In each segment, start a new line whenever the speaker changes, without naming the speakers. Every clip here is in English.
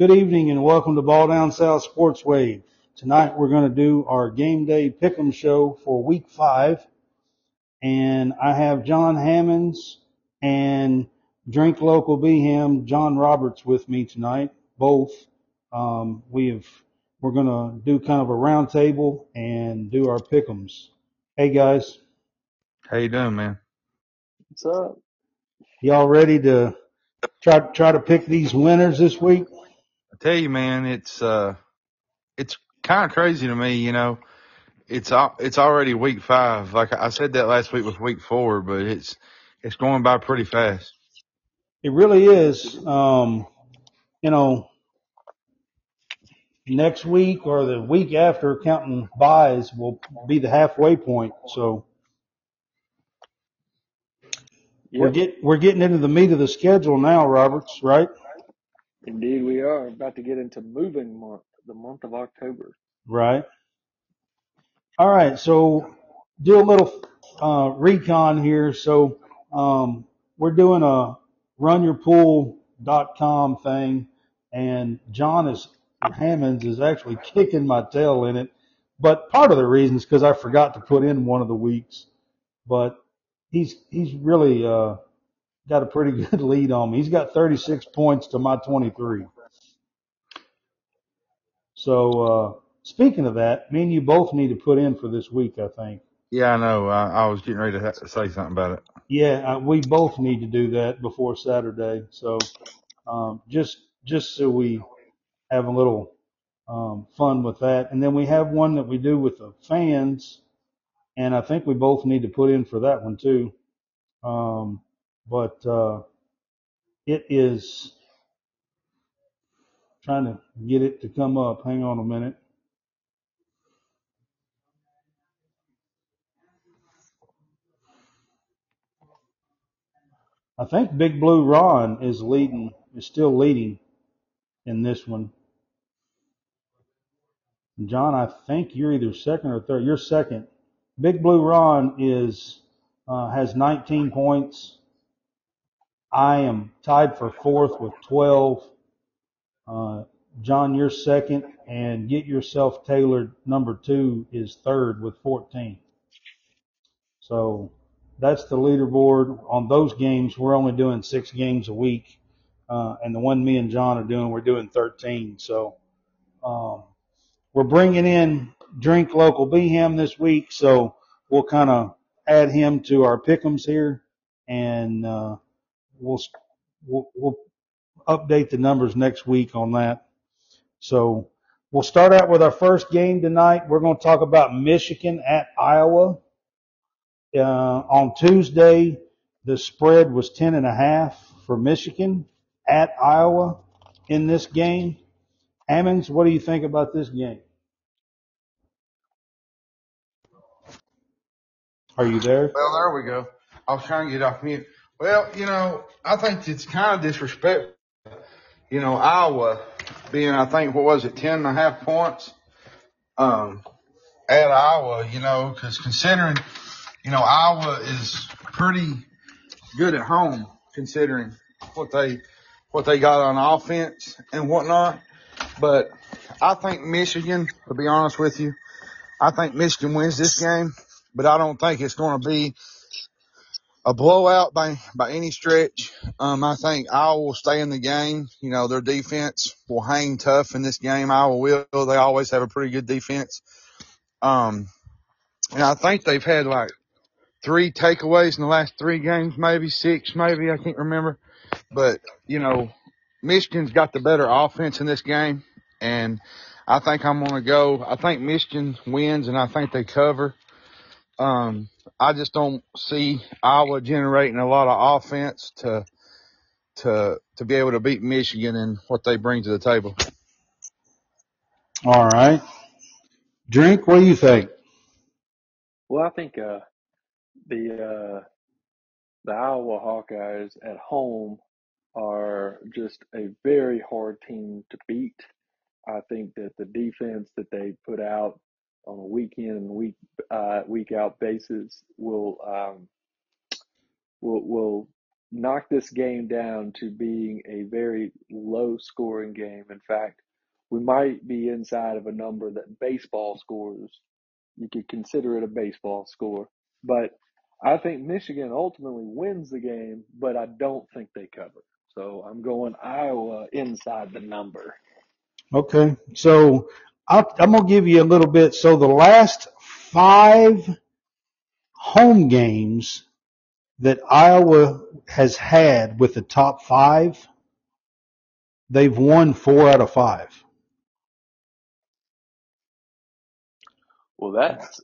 Good evening and welcome to Ball Down South Sports Wave. Tonight we're going to do our game day pick'em show for week five. And I have John Hammonds and Drink Local Bham, John Roberts with me tonight. Both. Um, we have, we're going to do kind of a round table and do our pick'ems. Hey guys,
How you doing, man?
What's up?
y'all ready to try, try to pick these winners this week?
I tell you, man, it's uh, it's kind of crazy to me. You know, it's al- it's already week five. Like I said that last week was week four, but it's it's going by pretty fast.
It really is. Um, you know, next week or the week after counting buys will be the halfway point. So we're get we're getting into the meat of the schedule now, Roberts, right?
Indeed we are about to get into moving month, the month of October.
Right. All right. So do a little uh, recon here. So um, we're doing a runyourpool.com thing, and John is Hammonds is actually kicking my tail in it. But part of the reason is because I forgot to put in one of the weeks. But he's he's really uh, got a pretty good lead on me. He's got 36 points to my 23. So uh, speaking of that, me and you both need to put in for this week. I think.
Yeah, I know. I, I was getting ready to ha- say something about it.
Yeah, uh, we both need to do that before Saturday. So um, just just so we have a little um, fun with that, and then we have one that we do with the fans, and I think we both need to put in for that one too. Um, but uh, it is trying to get it to come up. Hang on a minute. I think Big Blue Ron is leading, is still leading in this one. John, I think you're either second or third. You're second. Big Blue Ron is uh, has 19 points. I am tied for fourth with 12. Uh, John, you're second, and Get Yourself Tailored number two is third with 14. So that's the leaderboard on those games. We're only doing six games a week, uh, and the one me and John are doing, we're doing 13. So um, we're bringing in Drink Local Bham this week, so we'll kind of add him to our pickums here, and uh, we'll, we'll we'll update the numbers next week on that. So we'll start out with our first game tonight. We're going to talk about Michigan at Iowa. Uh, on Tuesday, the spread was ten and a half for Michigan at Iowa in this game. Ammons, what do you think about this game? Are you there?
Well, there we go. I was trying to get off mute. Well, you know, I think it's kind of disrespectful. You know, Iowa being, I think, what was it, ten and a half points? Um, at Iowa, you know, because considering, you know, Iowa is pretty good at home considering what they what they got on offense and whatnot. But I think Michigan, to be honest with you, I think Michigan wins this game, but I don't think it's going to be a blowout by by any stretch. Um, I think Iowa will stay in the game. You know, their defense will hang tough in this game. Iowa will. They always have a pretty good defense. Um, and I think they've had like three takeaways in the last three games, maybe six, maybe I can't remember. But you know, Michigan's got the better offense in this game, and I think I'm gonna go. I think Michigan wins, and I think they cover. Um, I just don't see Iowa generating a lot of offense to to to be able to beat Michigan and what they bring to the table.
All right. Drink, what do you think?
Well, I think uh, the uh, the Iowa Hawkeyes at home are just a very hard team to beat. I think that the defense that they put out on a week in and week uh, week out basis will um, will will knock this game down to being a very low scoring game. In fact, we might be inside of a number that baseball scores. You could consider it a baseball score. But I think Michigan ultimately wins the game, but I don't think they cover. So I'm going Iowa inside the number.
Okay. So I'll, I'm going to give you a little bit. So the last five home games that Iowa has had with the top five, they've won four out of five.
Well, that's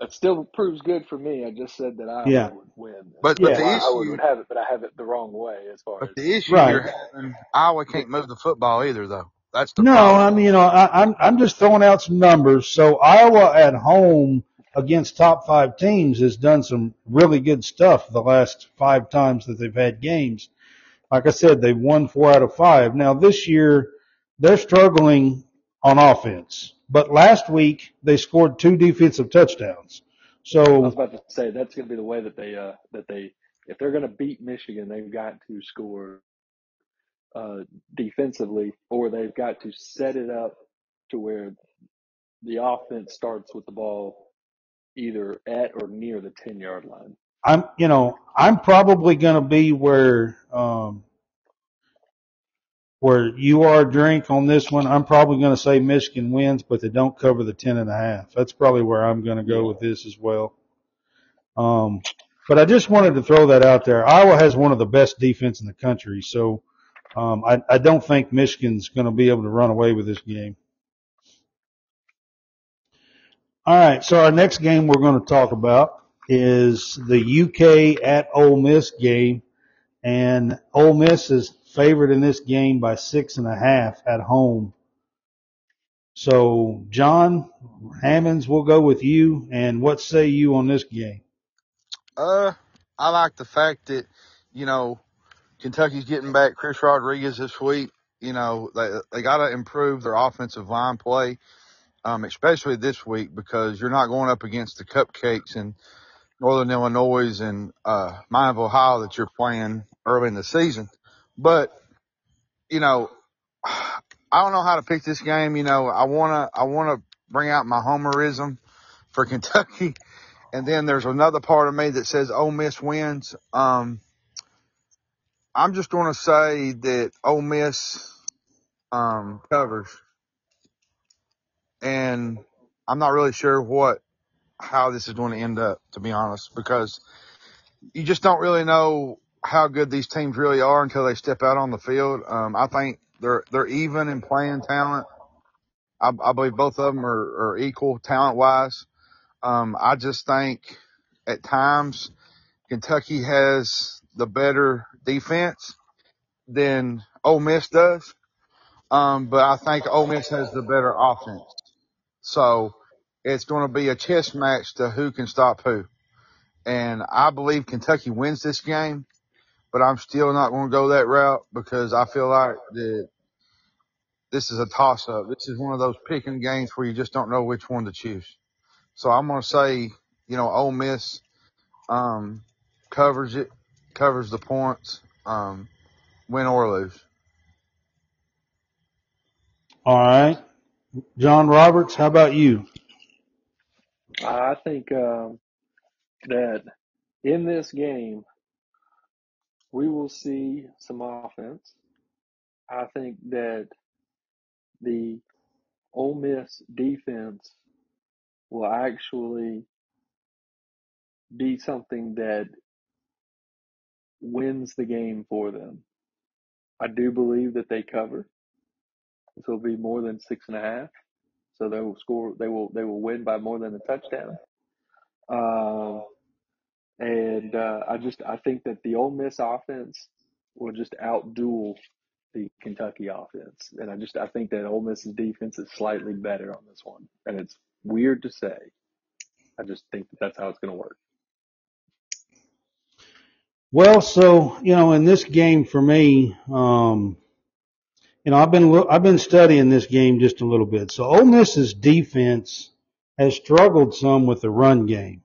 that still proves good for me. I just said that Iowa
Yeah.
would win.
But
Yeah.
but the
Iowa
issue
would have it, but I have it the wrong way as far
but
as
the issue
Right.
you're having, Iowa can't move the football either though. That's the
No,
problem.
I mean, you know, I, I'm, I'm just throwing out some numbers. So Iowa at home against top five teams has done some really good stuff the last five times that they've had games. Like I said, they've won four out of five. Now this year, they're struggling on offense, but last week they scored two defensive touchdowns.
So I was about to say that's going to be the way that they uh that they if they're going to beat Michigan, they've got to score uh defensively or they've got to set it up to where the offense starts with the ball either at or near the 10 yard line.
I'm, you know, I'm probably going to be where, um, where you are drink on this one. I'm probably going to say Michigan wins, but they don't cover the ten and a half. That's probably where I'm going to go with this as well. Um, but I just wanted to throw that out there. Iowa has one of the best defense in the country, so um, I, I don't think Michigan's going to be able to run away with this game. All right, so our next game we're going to talk about is the UK at Ole Miss game, and Ole Miss is favored in this game by six and a half at home. So, John Hammonds, we'll go with you. And what say you on this game?
Uh, I like the fact that, you know, Kentucky's getting back Chris Rodriguez this week. You know, they they got to improve their offensive line play, um, especially this week because you're not going up against the cupcakes in Northern Illinois and uh, Miami, Ohio that you're playing early in the season. But you know, I don't know how to pick this game. You know, I wanna I wanna bring out my homerism for Kentucky. And then there's another part of me that says Ole Miss wins. Um, I'm just going to say that Ole Miss um, covers, and I'm not really sure what how this is going to end up, to be honest, because you just don't really know how good these teams really are until they step out on the field. Um, I think they're they're even in playing talent. I, I believe both of them are, are equal talent wise. Um, I just think at times Kentucky has the better defense than Ole Miss does. Um, but I think Ole Miss has the better offense. So it's going to be a chess match to who can stop who. And I believe Kentucky wins this game, but I'm still not going to go that route because I feel like that this is a toss up. This is one of those picking games where you just don't know which one to choose. So I'm going to say, you know, Ole Miss, um, covers it, covers the points, um, win or lose.
All right. John Roberts, how about you?
I think um, that in this game we will see some offense. I think that the Ole Miss defense will actually be something that wins the game for them. I do believe that they cover. This will be more than six and a half, so they will score. They will they will win by more than a touchdown. Um, and uh, I just I think that the Ole Miss offense will just outduel the Kentucky offense, and I just I think that Ole Miss's defense is slightly better on this one, and it's weird to say. I just think that that's how it's going to work.
Well, so you know, in this game for me, um, you know, I've been I've been studying this game just a little bit. So Ole Miss's defense has struggled some with the run game,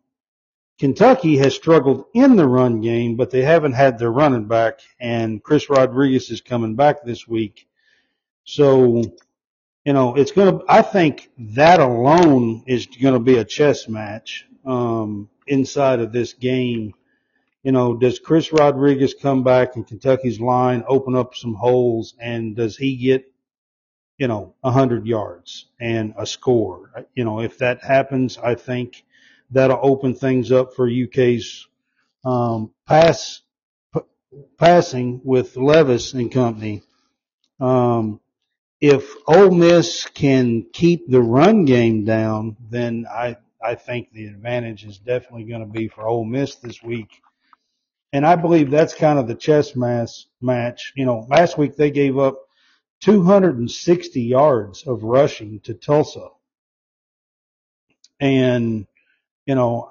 Kentucky has struggled in the run game, but they haven't had their running back, and Chris Rodriguez is coming back this week. So, you know, it's going to, I think that alone is going to be a chess match, um, inside of this game. You know, does Chris Rodriguez come back and Kentucky's line open up some holes and does he get, you know, a hundred yards and a score? You know, if that happens, I think that'll open things up for UK's, um, pass, p- passing with Levis and company. Um, if Ole Miss can keep the run game down, then I, I think the advantage is definitely going to be for Ole Miss this week. And I believe that's kind of the chess mass match. You know, last week they gave up 260 yards of rushing to Tulsa. And, you know,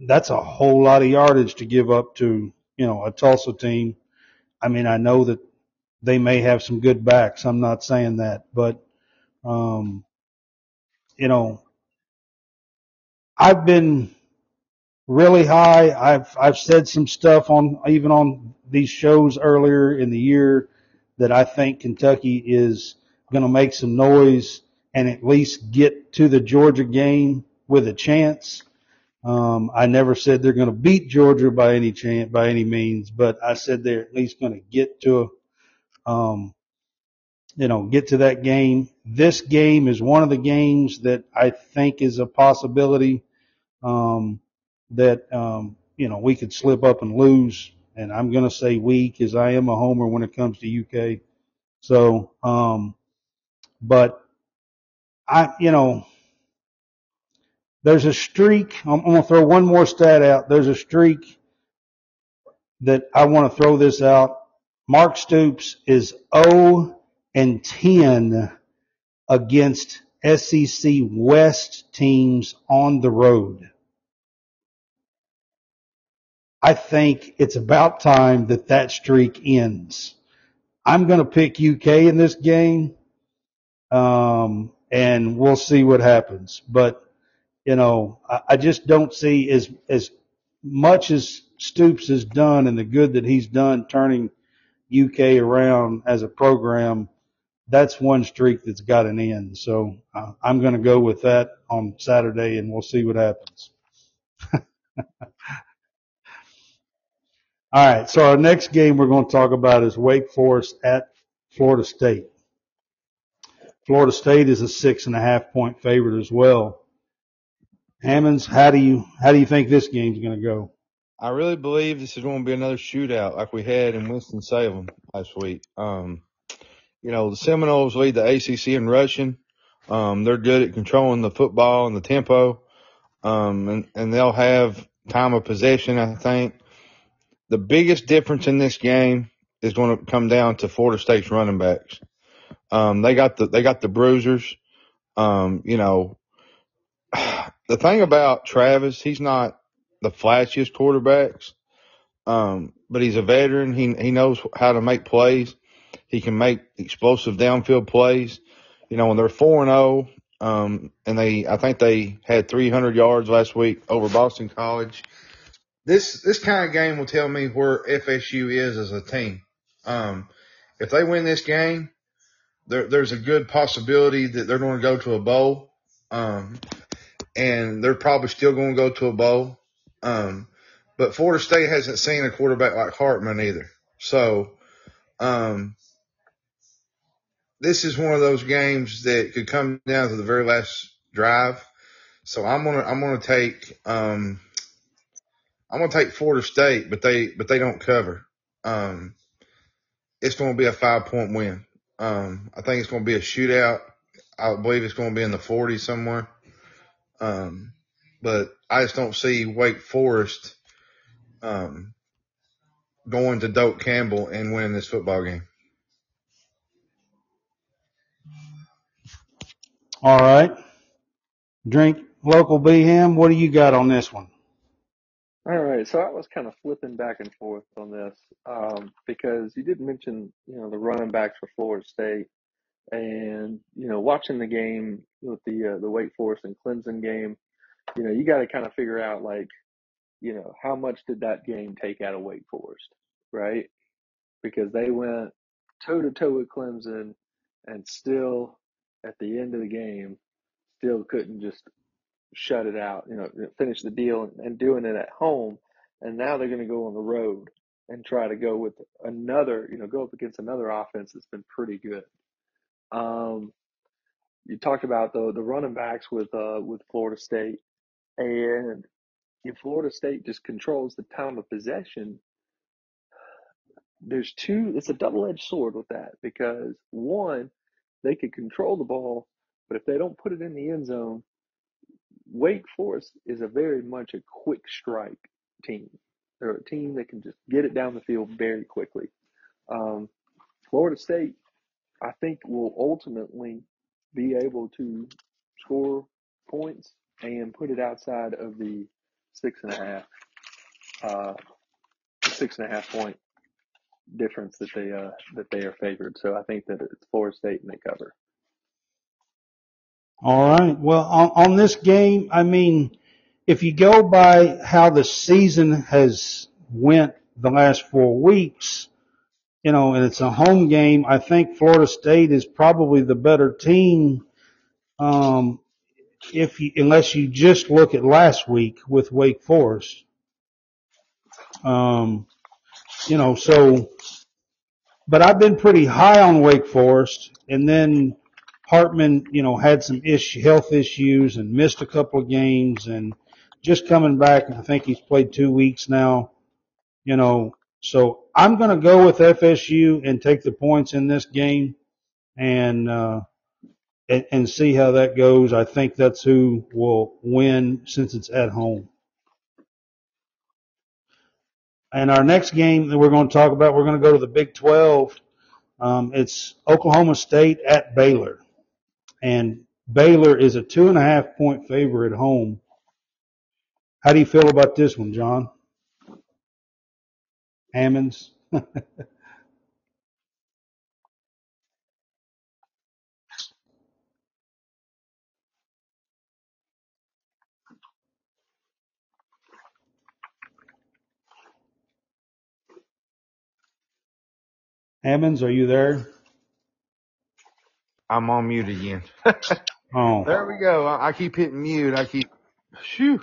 that's a whole lot of yardage to give up to, you know, a Tulsa team. I mean, I know that they may have some good backs. I'm not saying that, but, um, you know, I've been really high. I've, I've said some stuff on, even on these shows earlier in the year that I think Kentucky is going to make some noise and at least get to the Georgia game with a chance. Um, I never said they're going to beat Georgia by any chance, by any means, but I said they're at least going to get to, um, you know, get to that game. This game is one of the games that I think is a possibility, um, that, um, you know, we could slip up and lose. And I'm going to say we because I am a homer when it comes to UK. So, um, but I, you know, there's a streak. I'm, I'm going to throw one more stat out. There's a streak that I want to throw this out. Mark Stoops is 0 and 10 against SEC West teams on the road. I think it's about time that that streak ends. I'm going to pick UK in this game, um, and we'll see what happens. But you know, I, I just don't see as as much as Stoops has done and the good that he's done turning UK around as a program. That's one streak that's got an end. So uh, I'm going to go with that on Saturday, and we'll see what happens. All right. So our next game we're going to talk about is Wake Forest at Florida State. Florida State is a six and a half point favorite as well. Hammonds, how do you how do you think this game's going to go?
I really believe this is going to be another shootout like we had in Winston Salem last week. Um, you know, the Seminoles lead the ACC in rushing. Um, they're good at controlling the football and the tempo. Um, and, and they'll have time of possession, I think. The biggest difference in this game is going to come down to Florida State's running backs. Um, they got the, they got the bruisers. Um, you know, the thing about Travis, he's not the flashiest quarterbacks. Um, but he's a veteran. He, he knows how to make plays. He can make explosive downfield plays. You know, when they're 4 and 0, um, and they, I think they had 300 yards last week over Boston College. This, this kind of game will tell me where FSU is as a team. Um, if they win this game, there, there's a good possibility that they're going to go to a bowl. Um, and they're probably still going to go to a bowl. Um, but Florida State hasn't seen a quarterback like Hartman either. So, um, this is one of those games that could come down to the very last drive. So I'm gonna I'm gonna take um, I'm gonna take Florida State, but they but they don't cover. Um, it's to be a five point win. Um, I think it's to be a shootout. I believe it's to be in the 40s somewhere. Um, but I just don't see Wake Forest um, going to Doak Campbell and winning this football game.
All right. Drink local Bham. What do you got on this one?
All right, so I was kind of flipping back and forth on this um, because you did mention, you know, the running backs for Florida State, and you know, watching the game with the uh, the Wake Forest and Clemson game, you know, you got to kind of figure out like you know, how much did that game take out of Wake Forest, right? Because they went toe to toe with Clemson and still at the end of the game still couldn't just shut it out, you know, finish the deal and doing it at home. And now they're going to go on the road and try to go with another, you know, go up against another offense that's been pretty good. Um, you talked about the the running backs with uh with Florida State, and if Florida State just controls the time of possession, there's two. It's a double edged sword with that because one, they could control the ball, but if they don't put it in the end zone, Wake Forest is a very much a quick strike team. They're a team that can just get it down the field very quickly. Um, Florida State, I think, will ultimately be able to score points and put it outside of the six and a half, uh, six and a half point difference that they uh, that they are favored. So I think that it's Florida State and they cover.
All right. Well, on, on this game, I mean, if you go by how the season has went the last four weeks, you know, and it's a home game, I think Florida State is probably the better team. Um, if you, unless you just look at last week with Wake Forest. Um, you know, so, but I've been pretty high on Wake Forest and then Hartman, you know, had some issue, health issues and missed a couple of games and just coming back. I think he's played two weeks now, you know, so I'm going to go with FSU and take the points in this game and, uh, and, and see how that goes. I think that's who will win since it's at home. And our next game that we're going to talk about, we're going to go to the Big 12. Um, it's Oklahoma State at Baylor. And Baylor is a two and a half point favorite at home. How do you feel about this one, John? Hammonds? Hammonds, are you there?
I'm on mute again.
Oh,
There we go. I, I keep hitting mute. I keep, shoo.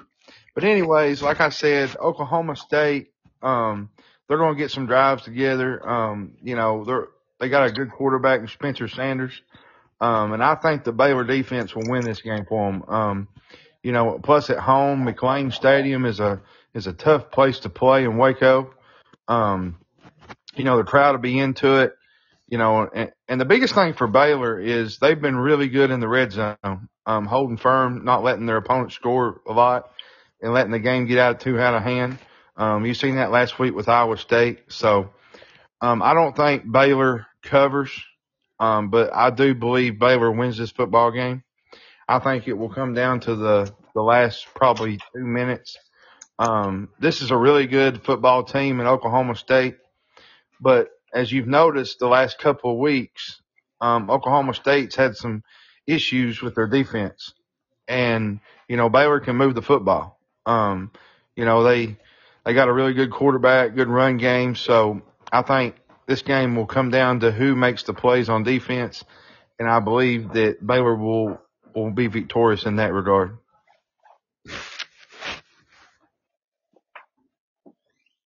But anyways, like I said, Oklahoma State, um, they're going to get some drives together. Um, you know, they're, they got a good quarterback in Spencer Sanders. Um, and I think the Baylor defense will win this game for them. Um, you know, plus at home, McLane Stadium is a, is a tough place to play in Waco. Um, you know, the crowd will be into it you know, and, and the biggest thing for Baylor is they've been really good in the red zone, um, holding firm, not letting their opponent score a lot and letting the game get out too out of hand. Um, you've seen that last week with Iowa State. So, um, I don't think Baylor covers, um, but I do believe Baylor wins this football game. I think it will come down to the, the last probably two minutes. Um, this is a really good football team in Oklahoma State, but as you've noticed the last couple of weeks, um, Oklahoma State's had some issues with their defense. And, you know, Baylor can move the football. Um, you know, they, they got a really good quarterback, good run game. So I think this game will come down to who makes the plays on defense. And I believe that Baylor will, will be victorious in that regard.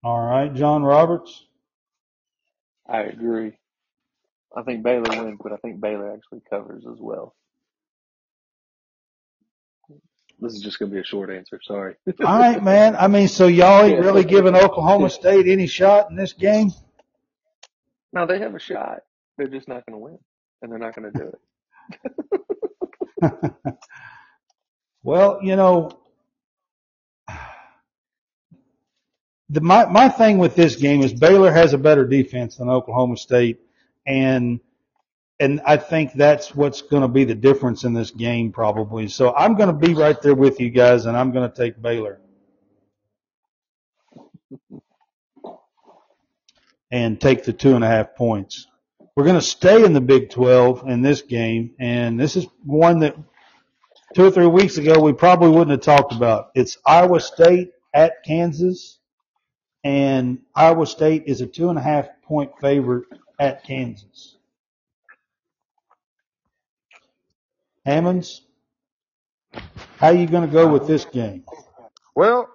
all right. John Roberts.
I agree. I think Baylor wins, but I think Baylor actually covers as well. This is just going to be a short answer. Sorry.
All right, man. I mean, so y'all ain't really giving Oklahoma State any shot in this game?
no, they have a shot. They're just not going to win, and they're not going to do it.
well, you know, the my my thing with this game is Baylor has a better defense than Oklahoma State, and and I think that's what's going to be the difference in this game probably. So I'm going to be right there with you guys, and I'm going to take Baylor. And take the two and a half points. We're going to stay in the Big 12 in this game, and this is one that two or three weeks ago we probably wouldn't have talked about. It's Iowa State at Kansas, and Iowa State is a two and a half point favorite at Kansas. Hammonds, how are you going to go with this game?
Well,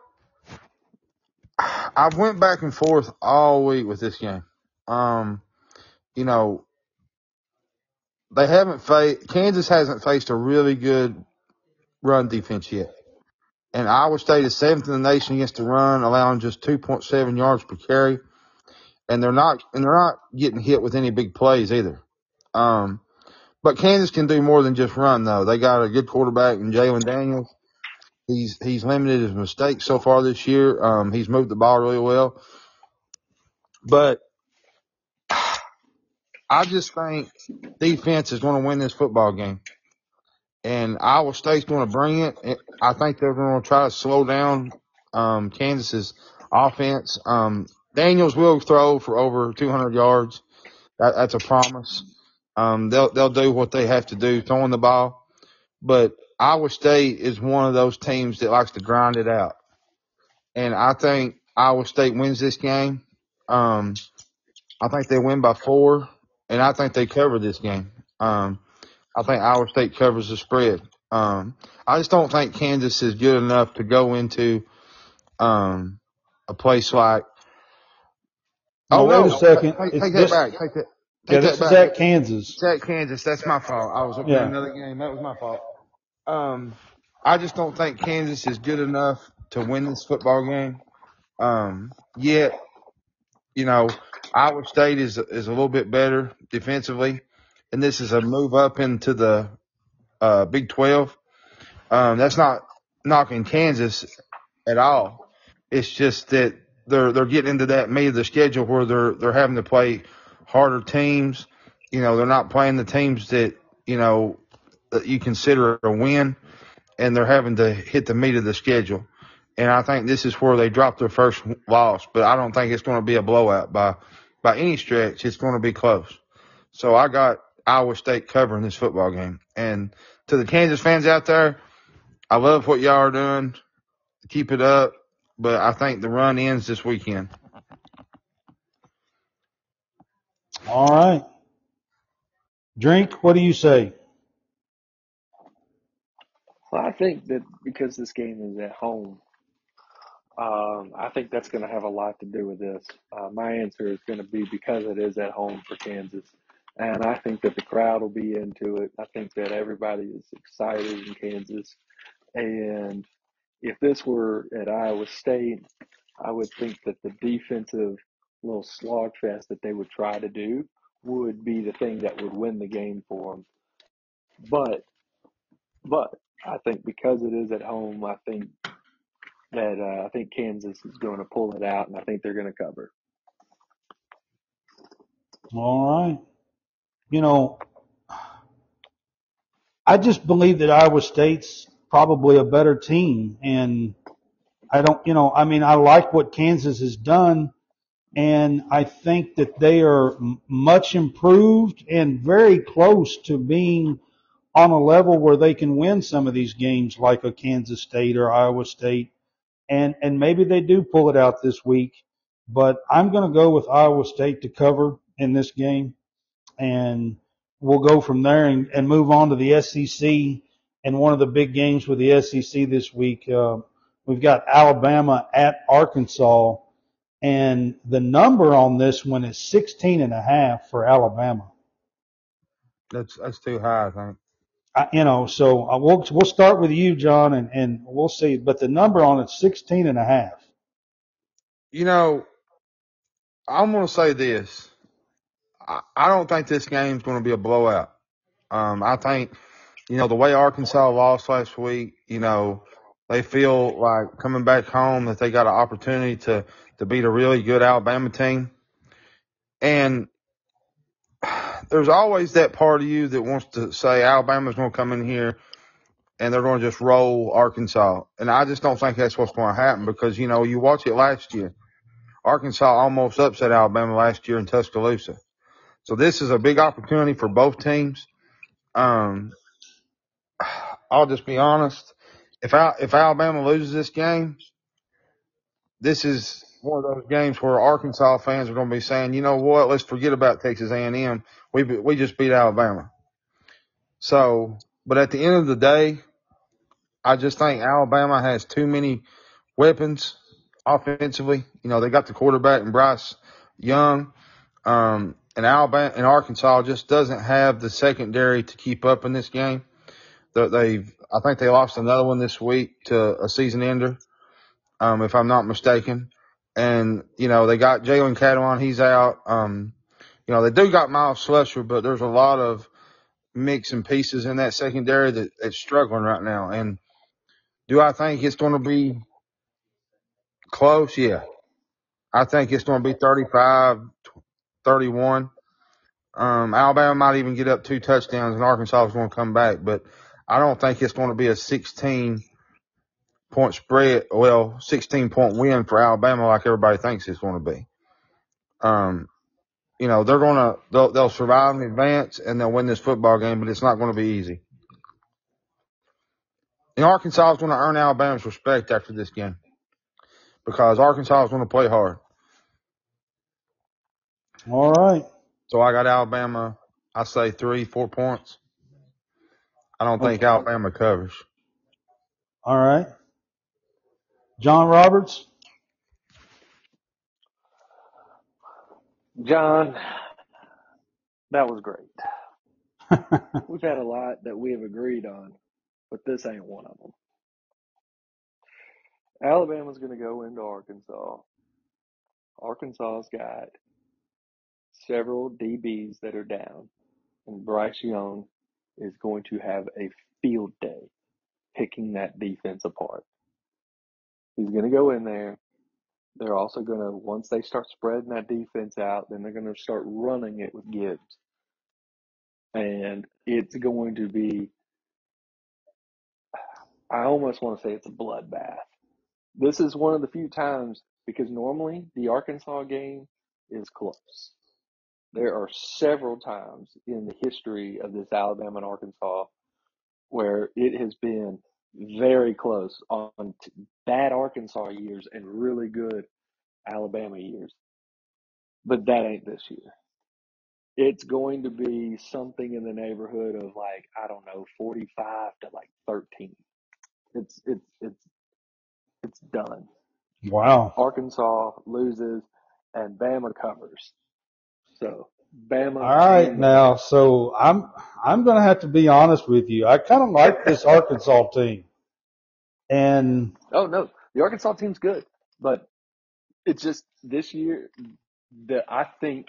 I went back and forth all week with this game. Um, you know, they haven't faced Kansas hasn't faced a really good run defense yet. And Iowa State is seventh in the nation against the run, allowing just 2.7 yards per carry. And they're not, and they're not getting hit with any big plays either. Um, but Kansas can do more than just run though. They got a good quarterback in Jalon Daniels. He's, he's limited his mistakes so far this year. Um, he's moved the ball really well. But I just think defense is going to win this football game. And Iowa State's going to bring it. I think they're going to try to slow down um, Kansas's offense. Um, Daniels will throw for over 200 yards. That, that's a promise. Um, they'll they'll do what they have to do throwing the ball, but Iowa State is one of those teams that likes to grind it out, and I think Iowa State wins this game. Um, I think they win by four, and I think they cover this game. Um, I think Iowa State covers the spread. Um, I just don't think Kansas is good enough to go into um, a place like.
Oh,
no,
wait a second.
Take, take
this-
that back. Take that.
Yeah, this
that
is
back.
at Kansas.
It's at Kansas. That's my fault. I was up
Yeah.
another game. That was my fault. Um, I just don't think Kansas is good enough to win this football game. Um, yet, you know, Iowa State is is a little bit better defensively, and this is a move up into the uh, Big Twelve. Um, that's not knocking Kansas at all. It's just that they're they're getting into that meat of the schedule where they're they're having to play harder teams. You know, they're not playing the teams that you know that you consider a win, and they're having to hit the meat of the schedule. And I think this is where they dropped their first loss, but I don't think it's going to be a blowout by by any stretch. It's going to be close. So I got Iowa State covering this football game. And to the Kansas fans out there, I love what y'all are doing. Keep it up. But I think the run ends this weekend.
All right. Drink, what do you say?
Well, I think that because this game is at home, um, I think that's going to have a lot to do with this. Uh, my answer is going to be because it is at home for Kansas. And I think that the crowd will be into it. I think that everybody is excited in Kansas. And if this were at Iowa State, I would think that the defensive little slogfest that they would try to do would be the thing that would win the game for them. But, but I think because it is at home, I think that uh, I think Kansas is going to pull it out, and I think they're going to cover.
All right. You know, I just believe that Iowa State's probably a better team. And I don't, you know, I mean, I like what Kansas has done. And I think that they are much improved and very close to being on a level where they can win some of these games like a Kansas State or Iowa State. And, and maybe they do pull it out this week, but I'm going to go with Iowa State to cover in this game and we'll go from there and, and move on to the SEC. And one of the big games with the SEC this week, uh, we've got Alabama at Arkansas, and the number on this one is 16 and a half for Alabama.
That's that's too high, I think.
I, you know, so uh, we'll we'll start with you, John, and and we'll see. But the number on it's 16 and a half.
You know, I'm going to say this. I, don't think this game's going to be a blowout. Um, I think, you know, the way Arkansas lost last week, you know, they feel like coming back home that they got an opportunity to, to beat a really good Alabama team. And there's always that part of you that wants to say Alabama's going to come in here and they're going to just roll Arkansas. And I just don't think that's what's going to happen because, you know, you watch it last year. Arkansas almost upset Alabama last year in Tuscaloosa. So this is a big opportunity for both teams. Um, I'll just be honest. If I, if Alabama loses this game, this is one of those games where Arkansas fans are going to be saying, you know what, let's forget about Texas A&M. We we just beat Alabama. So, but at the end of the day, I just think Alabama has too many weapons offensively. You know, they got the quarterback and Bryce Young. Um, and Alabama and Arkansas just doesn't have the secondary to keep up in this game. They've, I think they lost another one this week to a season ender, um, if I'm not mistaken. And, you know, they got Jalen Catalon, he's out. Um, you know, they do got Myles Slusher, but there's a lot of mix and pieces in that secondary that, that's struggling right now. And do I think it's going to be close? Yeah. I think it's going to be 35, 31. Um, Alabama might even get up two touchdowns and Arkansas is going to come back, but I don't think it's going to be a 16 point spread, well, 16 point win for Alabama like everybody thinks it's going to be. Um, you know, they're going to, they'll, they'll survive and advance and they'll win this football game, but it's not going to be easy. And Arkansas is going to earn Alabama's respect after this game because Arkansas is going to play hard.
All right.
So I got Alabama, I say three, four points. I don't think
Okay.
Alabama covers.
All right. John Roberts.
John, that was great. We've had a lot that we have agreed on, but this ain't one of them. Alabama's going to go into Arkansas. Arkansas's got several DBs that are down, and Bryce Young is going to have a field day picking that defense apart. He's going to go in there. They're also going to, once they start spreading that defense out, then they're going to start running it with Gibbs. And it's going to be, I almost want to say it's a bloodbath. This is one of the few times, because normally the Arkansas game is close. There are several times in the history of this Alabama and Arkansas where it has been very close on t- bad Arkansas years and really good Alabama years. But that ain't this year. It's going to be something in the neighborhood of like, I don't know, 45 to like 13. It's it's it's it's done.
Wow.
Arkansas loses and Bama covers. So Bama
All right
the
now, so I'm I'm gonna have to be honest with you. I kind of like this Arkansas team, and
Oh no, the Arkansas team's good, but it's just this year that I think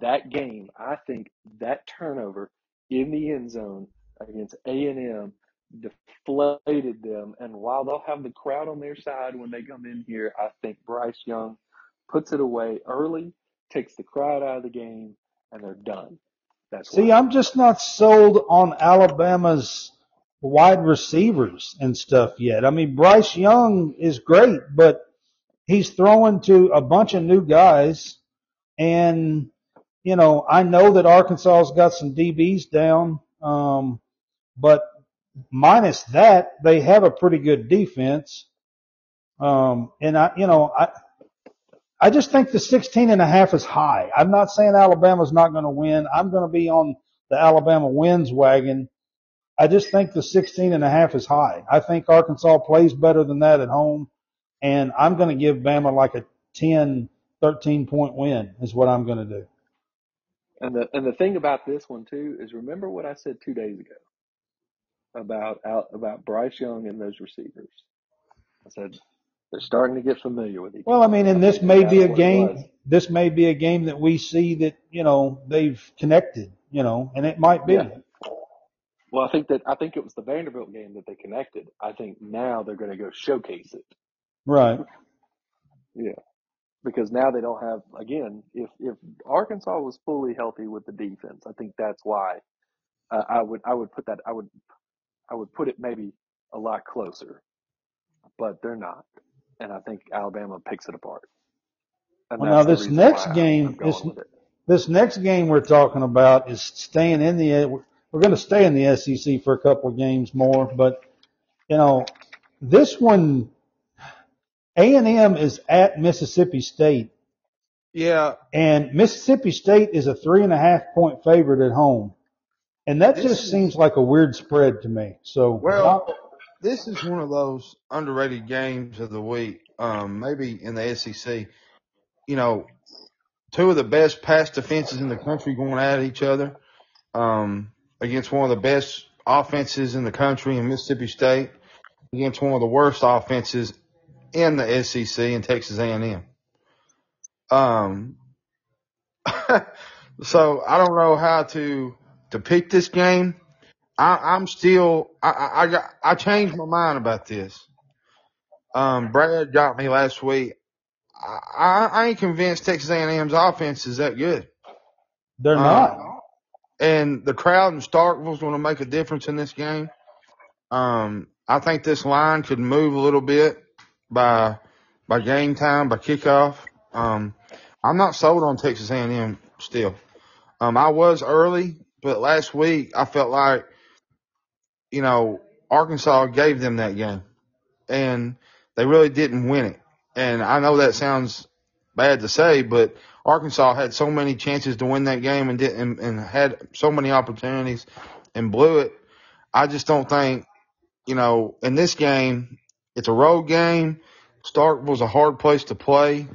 that game, I think that turnover in the end zone against A and M deflated them. And while they'll have the crowd on their side when they come in here, I think Bryce Young puts it away early, takes the crowd out of the game, and they're done. That's
see. I'm just not sold on Alabama's wide receivers and stuff yet. I mean, Bryce Young is great, but he's throwing to a bunch of new guys, and you know, I know that Arkansas's got some DBs down, um, but minus that, they have a pretty good defense. Um, and I, you know, I, I just think the 16 and a half is high. I'm not saying Alabama's not going to win. I'm going to be on the Alabama wins wagon. I just think the 16 and a half is high. I think Arkansas plays better than that at home. And I'm going to give Bama like a 10, 13 point win is what I'm going to do.
And the and the thing about this one too is remember what I said two days ago about out about Bryce Young and those receivers. I said they're starting to get familiar with each other.
Well, I mean,
I
and this may be a
what it was.
game, this may be a game that we see that, you know, they've connected, you know, and it might be.
Yeah. Well, I think that I think it was the Vanderbilt game that they connected. I think now they're going to go showcase it.
Right.
Yeah. Because now they don't have again. If if Arkansas was fully healthy with the defense, I think that's why uh, I would I would put that I would I would put it maybe a lot closer, but they're not, and I think Alabama picks it apart. And
Well, now this next game, this,
going with it.
this next game we're talking about is staying in the, we're going to stay in the SEC for a couple of games more, but you know, this one, A and M is at Mississippi State,
Yeah,
and Mississippi State is a three and a half point favorite at home, and that
This
just
is-
seems like a weird spread to me. So
Well, this is one of those underrated games of the week. Um, maybe in the SEC, you know, two of the best pass defenses in the country going at each other, um, against one of the best offenses in the country in Mississippi State, against one of the worst offenses in the SEC in Texas A&M. Um, so I don't know how to pick this game. I, I'm still I, I I got I changed my mind about this. Um, Brad got me last week. I, I, I ain't convinced Texas A&M's offense is that good.
they're
Um,
not.
and the crowd in Starkville's going to make a difference in this game. Um, I think this line could move a little bit by by game time, by kickoff. Um, I'm not sold on Texas A&M still. Um, I was early, but last week I felt like, you know, Arkansas gave them that game, and they really didn't win it. And I know that sounds bad to say, but Arkansas had so many chances to win that game and didn't, and, and had so many opportunities and blew it. I just don't think, you know, in this game, it's a road game. Starkville's a hard place to play.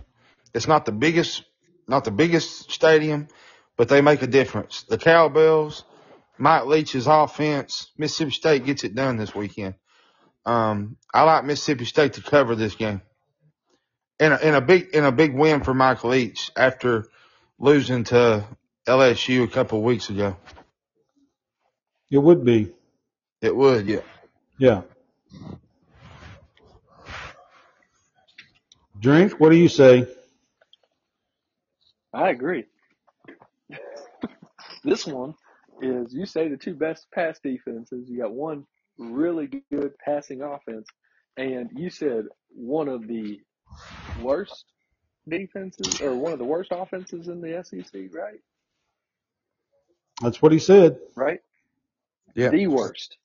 It's not the biggest, not the biggest stadium, but they make a difference. The Cowbells, Mike Leach's offense, Mississippi State gets it done this weekend. Um, I like Mississippi State to cover this game. And a, and a big, and a big win for Mike Leach after losing to LSU a couple of weeks ago.
It would be.
It would, yeah.
Yeah. Drink. What do you say?
I agree. this one is you say the two best pass defenses. You got one really good passing offense, and you said one of the worst defenses or one of the worst offenses in the SEC, right?
That's what he said.
Right?
Yeah.
The worst.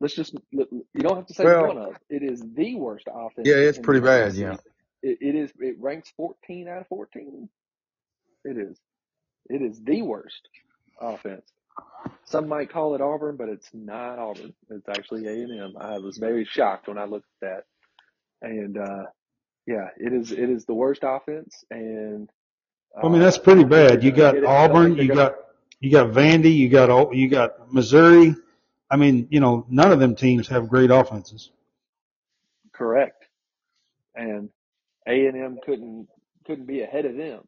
Let's just you don't have to say
Well-
one of. It is the worst offense.
Yeah, it's pretty bad,
SEC.
yeah.
It, it is. It ranks 14 out of 14. It is. It is the worst offense. Some might call it Auburn, but it's not Auburn. It's actually A and M. I was very shocked when I looked at that, and uh, yeah, it is. It is the worst offense, and
I mean,
uh,
that's pretty
think
bad. You got
get it. I don't
Auburn, you got you got Vandy, you got you got Missouri. I mean, you know, none of them teams have great offenses.
correct, and A and M couldn't couldn't be ahead of them.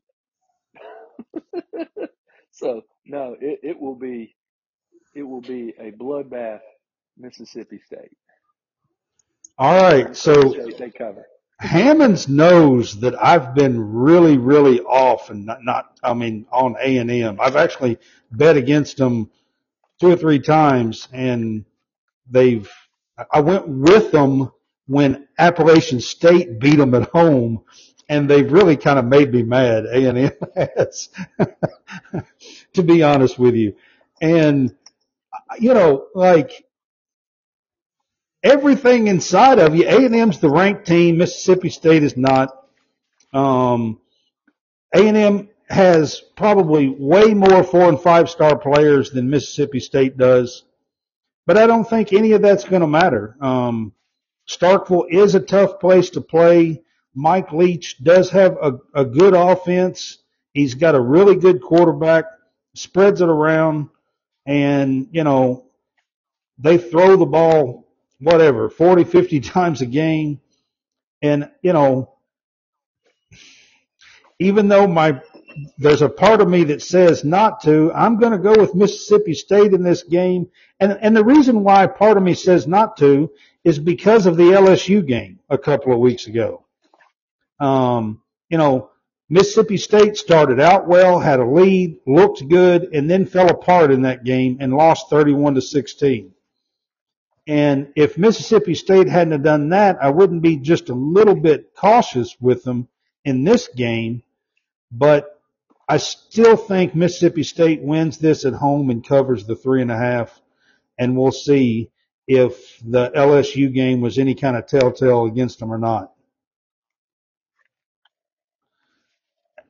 so no, it, it will be it will be a bloodbath. Mississippi State.
All right, so
they cover.
Hammonds knows that I've been really, really off and not, not I mean, on A and M. I've actually bet against them two or three times, and they've. I went with them when Appalachian State beat them at home, and they've really kind of made me mad. A and M has, to be honest with you, and you know, like everything inside of you. A and M's the ranked team. Mississippi State is not. Um, A and M has probably way more four and five star players than Mississippi State does, but I don't think any of that's going to matter. Um, Starkville is a tough place to play. Mike Leach does have a, a good offense. He's got a really good quarterback, spreads it around, and, you know, they throw the ball, whatever, 40, 50 times a game. And, you know, even though my, there's a part of me that says not to, I'm going to go with Mississippi State in this game. And, and the reason why part of me says not to is because of the LSU game a couple of weeks ago. Um, you know, Mississippi State started out well, had a lead, looked good, and then fell apart in that game and lost 31 to 16. And if Mississippi State hadn't have done that, I wouldn't be just a little bit cautious with them in this game. But I still think Mississippi State wins this at home and covers the three and a half. And we'll see if the LSU game was any kind of telltale against them or not.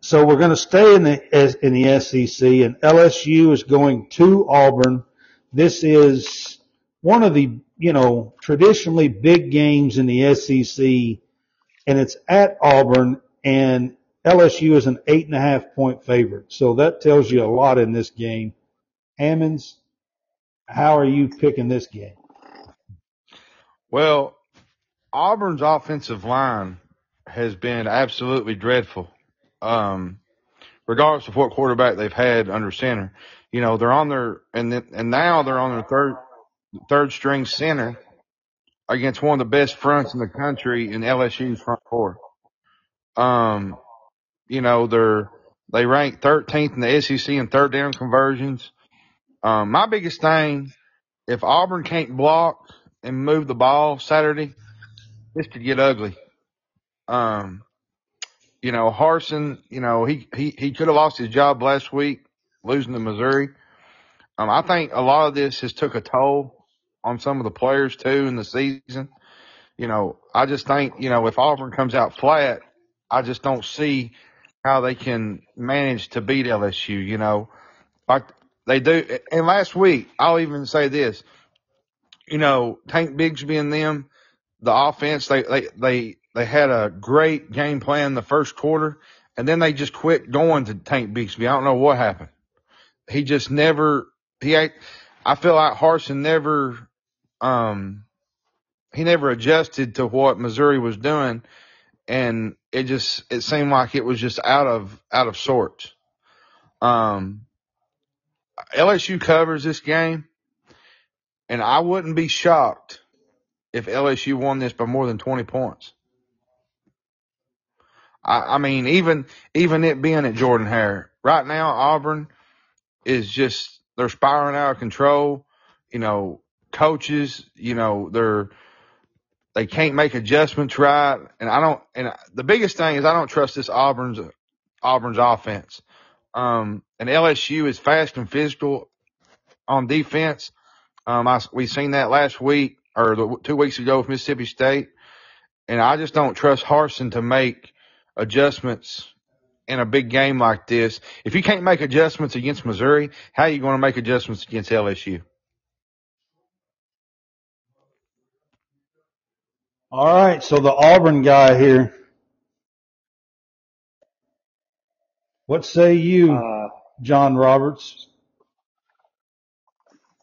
So we're going to stay in the in the SEC, and LSU is going to Auburn. This is one of the you know traditionally big games in the SEC, and it's at Auburn, and LSU is an eight and a half point favorite. So that tells you a lot in this game. Hammonds, how are you picking this game?
Well, Auburn's offensive line has been absolutely dreadful. Um, regardless of what quarterback they've had under center, you know, they're on their, and then, and now they're on their third, third string center against one of the best fronts in the country in LSU's front four. Um, you know, they're, they rank 13th in the SEC in third down conversions. Um, my biggest thing, if Auburn can't block and move the ball Saturday, this could get ugly. Um, you know, Harsin, you know, he, he, he could have lost his job last week losing to Missouri. Um, I think a lot of this has took a toll on some of the players too in the season. You know, I just think, you know, if Auburn comes out flat, I just don't see how they can manage to beat LSU, you know, like they do. And last week, I'll even say this, you know, Tank Bigsby and them, the offense, they, they, they, they had a great game plan the first quarter and then they just quit going to Tank Bigsby. I don't know what happened. He just never, he, I feel like Harsin never, um, he never adjusted to what Missouri was doing and it just, it seemed like it was just out of, out of sorts. Um, LSU covers this game and I wouldn't be shocked if LSU won this by more than 20 points. I, I mean, even, even it being at Jordan Hare right now, Auburn is just, they're spiraling out of control. You know, coaches, you know, they're, they can't make adjustments right. And I don't, and the biggest thing is I don't trust this Auburn's, Auburn's offense. Um, and LSU is fast and physical on defense. Um, I, we seen that last week or the, two weeks ago with Mississippi State. And I just don't trust Harsin to make adjustments in a big game like this. If you can't make adjustments against Missouri, how are you going to make adjustments against LSU?
All right, so the Auburn guy here. What say you,
Uh,
John Roberts?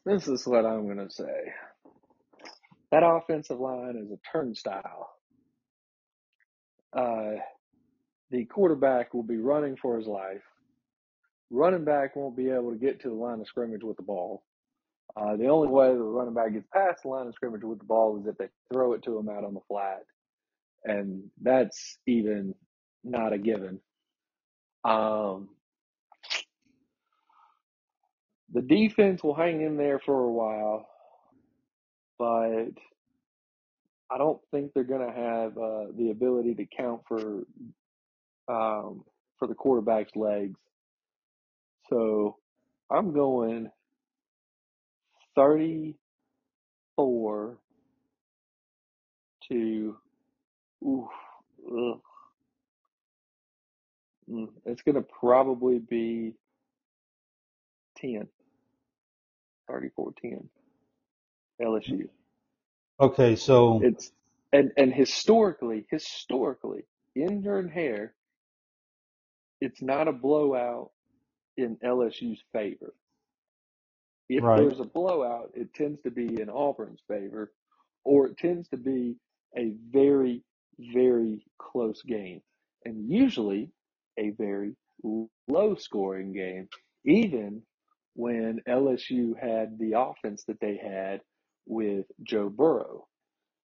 this is what I'm going to say. That offensive line is a turnstile. Uh, the quarterback will be running for his life. Running back won't be able to get to the line of scrimmage with the ball. Uh, the only way the running back gets past the line of scrimmage with the ball is if they throw it to him out on the flat. And that's even not a given. Um, the defense will hang in there for a while, but I don't think they're going to have uh, the ability to count for um, for the quarterback's legs. So I'm going 34 to oof, ugh, mm, it's going to probably be 10, 34 10 LSU.
Okay, so
It's and and historically, historically, in Jordan Hare, it's not a blowout in LSU's favor. If
right,
there's a blowout, it tends to be in Auburn's favor, or it tends to be a very, very close game, and usually a very low scoring game, even when LSU had the offense that they had with Joe Burrow.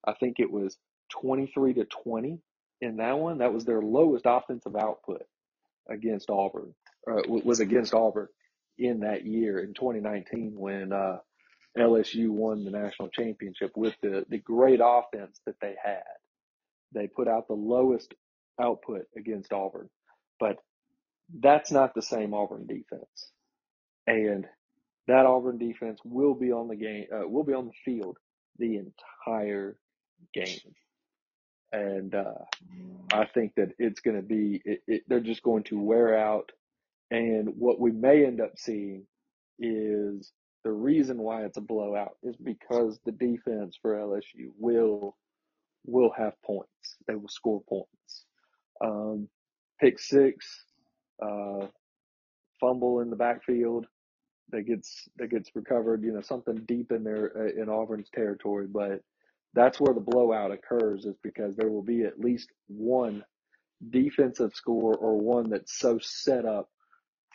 I think it was 23 to 20 in that one. That was their lowest offensive output against Auburn, uh, was against Auburn in that year in 2019 when uh, LSU won the national championship with the, the great offense that they had. They put out the lowest output against Auburn, but that's not the same Auburn defense. And that Auburn defense will be on the game, uh, will be on the field the entire game. And uh, I think that it's going to be it, it, they're just going to wear out, and what we may end up seeing is the reason why it's a blowout is because the defense for LSU will will have points. They will score points. Um, pick six, uh, fumble in the backfield that gets that gets recovered. You know, something deep in there uh, in Auburn's territory, but that's where the blowout occurs is because there will be at least one defensive score or one that's so set up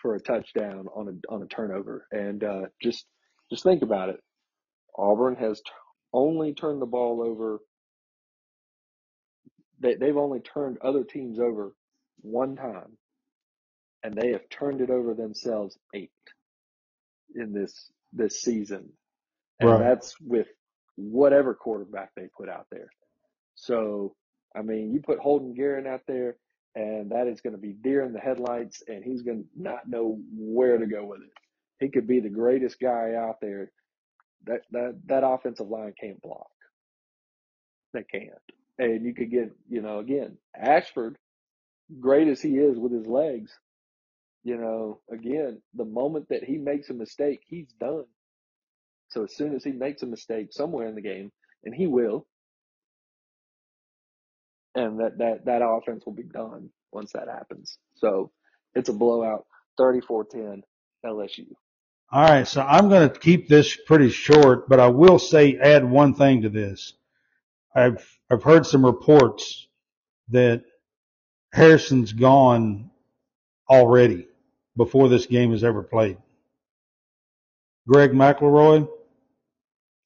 for a touchdown on a on a turnover. And uh, just just think about it. Auburn has t- only turned the ball over. They they've only turned other teams over one time, and they have turned it over themselves eight in this this season, and
Right.
that's with whatever quarterback they put out there. So, I mean, you put Holden Geriner out there, and that is going to be deer in the headlights, and he's going to not know where to go with it. He could be the greatest guy out there. That that that offensive line can't block. They can't. And you could get, you know, again, Ashford, great as he is with his legs, you know, again, the moment that he makes a mistake, he's done. So as soon as he makes a mistake somewhere in the game, and he will, and that that that offense will be done once that happens. So it's a blowout, 34-10 LSU.
All right, so I'm going to keep this pretty short, but I will say add one thing to this. I've I've heard some reports that Harsin's gone already before this game is ever played. Greg McElroy,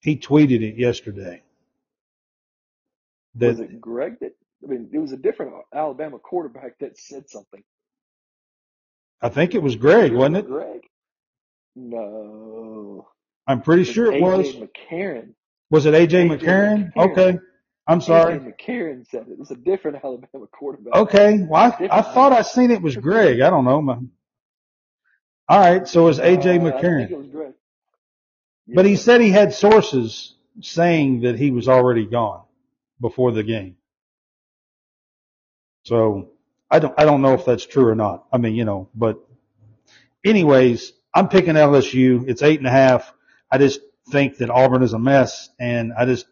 he tweeted it yesterday.
Was
That
it Greg that? I mean, it was a different Alabama quarterback that said something.
I think it was Greg, wasn't it?
Greg? No,
I'm pretty
it
sure it was.
AJ McCarron.
Was it AJ
AJ
McCarron?
McCarron.
Okay. I'm sorry.
AJ McCarron said it. It was a different Alabama quarterback.
Okay. Well, I, I thought I seen it was Greg. I don't know. My- All right. So it was
Uh,
AJ
I think
McCarron.
it was Greg.
But he said he had sources saying that he was already gone before the game. So I don't, I don't know if that's true or not. I mean, you know, but anyways, I'm picking LSU. It's eight and a half. I just think that Auburn is a mess. And I just,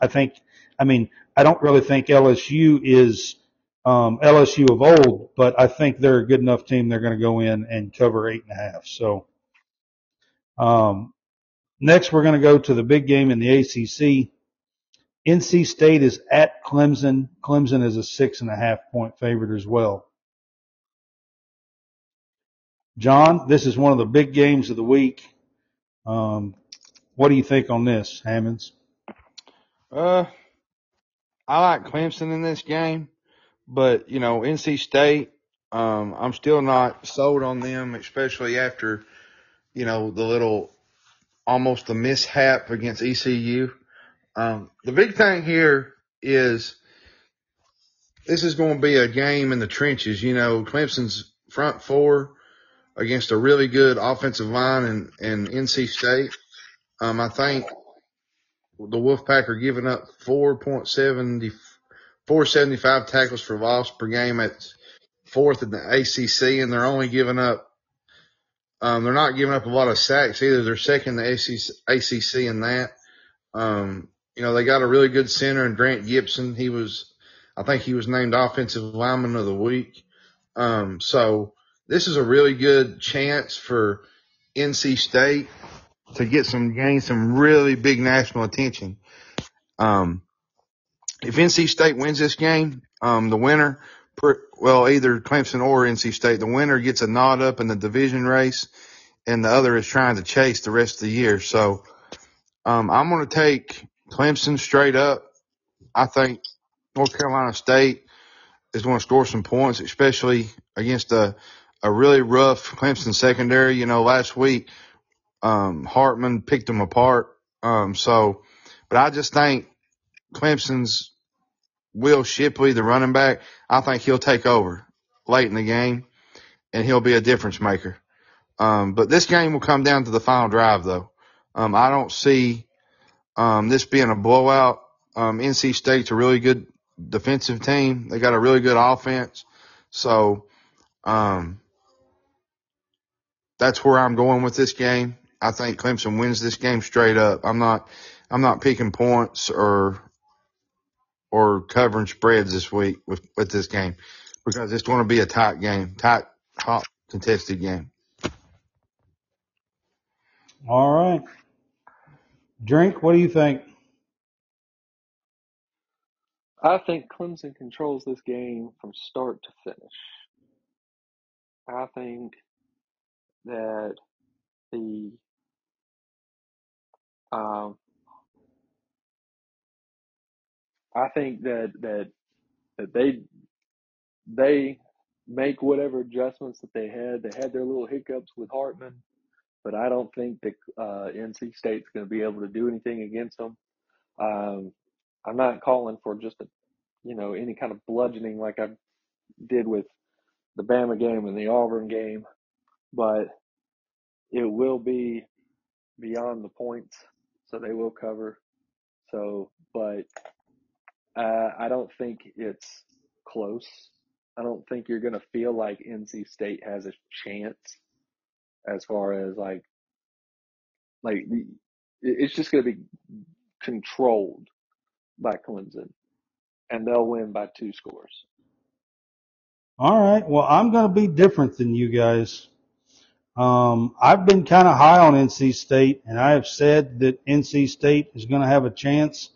I think, I mean, I don't really think LSU is, um, LSU of old, but I think they're a good enough team. They're going to go in and cover eight and a half. So, um, next we're going to go to the big game in the ACC. NC State is at Clemson. Clemson is a six and a half point favorite as well. John, this is one of the big games of the week. Um, what do you think on this, Hammonds?
Uh, I like Clemson in this game, but you know, NC State, um, I'm still not sold on them, especially after, you know, the little, almost a mishap against ECU. Um, the big thing here is this is going to be a game in the trenches. You know, Clemson's front four against a really good offensive line and, NC State. Um, I think the Wolfpack are giving up 4.70, 475 tackles for loss per game at fourth in the ACC, and they're only giving up, um, they're not giving up a lot of sacks either. They're second the ACC, ACC in that. Um, you know, they got a really good center in Grant Gibson. He was, I think he was named offensive lineman of the week. Um, so this is a really good chance for NC State to get some, gain some really big national attention. Um, if NC State wins this game, um, the winner, well, either Clemson or NC State, the winner gets a nod up in the division race and the other is trying to chase the rest of the year. So, um, I'm going to take Clemson straight up. I think North Carolina State is going to score some points, especially against a, a really rough Clemson secondary. You know, last week, um, Hartman picked them apart. Um, so, but I just think Clemson's Will Shipley, the running back, I think he'll take over late in the game and he'll be a difference maker. Um, but this game will come down to the final drive though. Um, I don't see, um, this being a blowout. Um, NC State's a really good defensive team. They got a really good offense. So, um, that's where I'm going with this game. I think Clemson wins this game straight up. I'm not, I'm not picking points or, or covering spreads this week with, with this game because it's going to be a tight game, tight, hot, contested game.
All right. Drink, what do you think?
I think Clemson controls this game from start to finish. I think that the um, I think that that that they they make whatever adjustments that they had. They had their little hiccups with Hartman, but I don't think that uh, NC State's going to be able to do anything against them. Um, I'm not calling for just a you know any kind of bludgeoning like I did with the Bama game and the Auburn game, but it will be beyond the points, so they will cover. So, but uh, I don't think it's close. I don't think you're going to feel like NC State has a chance as far as like like it's just going to be controlled by Clemson, and they'll win by two scores.
All right. Well, I'm going to be different than you guys. Um, I've been kind of high on NC State, and I have said that NC State is going to have a chance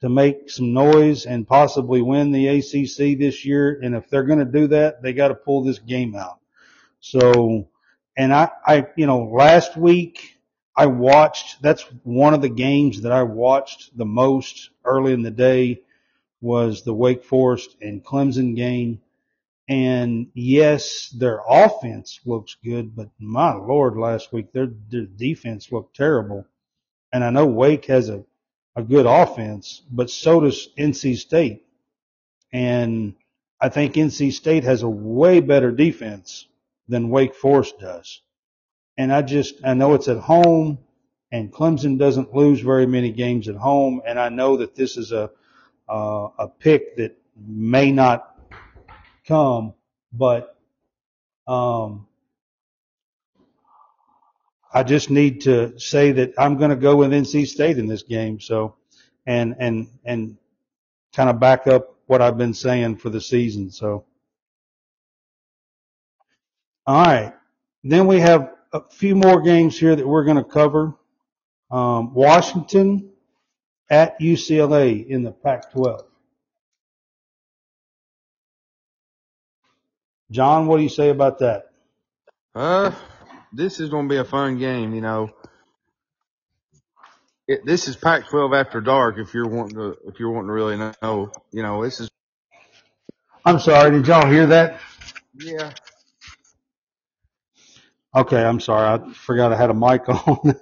to make some noise and possibly win the ACC this year. And if they're going to do that, they got to pull this game out. So, and I, I, you know, last week I watched, that's one of the games that I watched the most early in the day was the Wake Forest and Clemson game. And yes, their offense looks good, but my lord, last week their, their defense looked terrible. And I know Wake has a, a good offense, but so does NC State. And I think NC State has a way better defense than Wake Forest does. And I just, I know it's at home and Clemson doesn't lose very many games at home. And I know that this is a, uh, a pick that may not come, but um, I just need to say that I'm going to go with NC State in this game. So, and and and kind of back up what I've been saying for the season. So, all right. Then we have a few more games here that we're going to cover. Um, Washington at UCLA in the Pac-12. John, what do you say about that?
Uh, this is going to be a fun game. You know, it, this is Pac-12 after dark. If you're wanting to, if you're wanting to really know, you know, this is.
I'm sorry. Did y'all hear that?
Yeah.
Okay, I'm sorry. I forgot I had a mic on.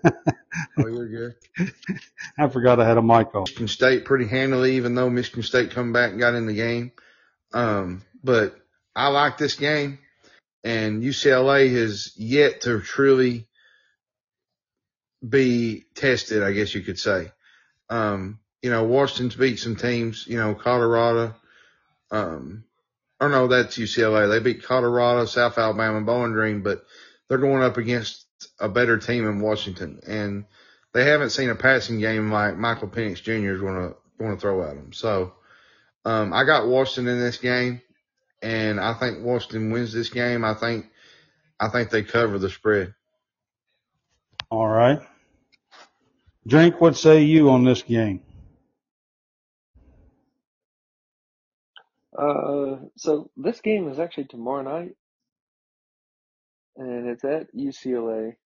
oh, you're good.
I forgot I had a mic on.
Michigan State pretty handily, even though Michigan State come back and got in the game. Um, but I like this game, and UCLA has yet to truly be tested, I guess you could say. Um, you know, Washington's beat some teams, you know, Colorado, um, or no, that's UCLA. They beat Colorado, South Alabama, Bowling Green, but they're going up against a better team in Washington, and they haven't seen a passing game like Michael Penix Jr. is going to going to throw at them. So, um, I got Washington in this game and I think Washington wins this game. I think I think they cover the spread.
All right. Drink, what say you on this game?
Uh, so this game is actually tomorrow night, and it's at UCLA.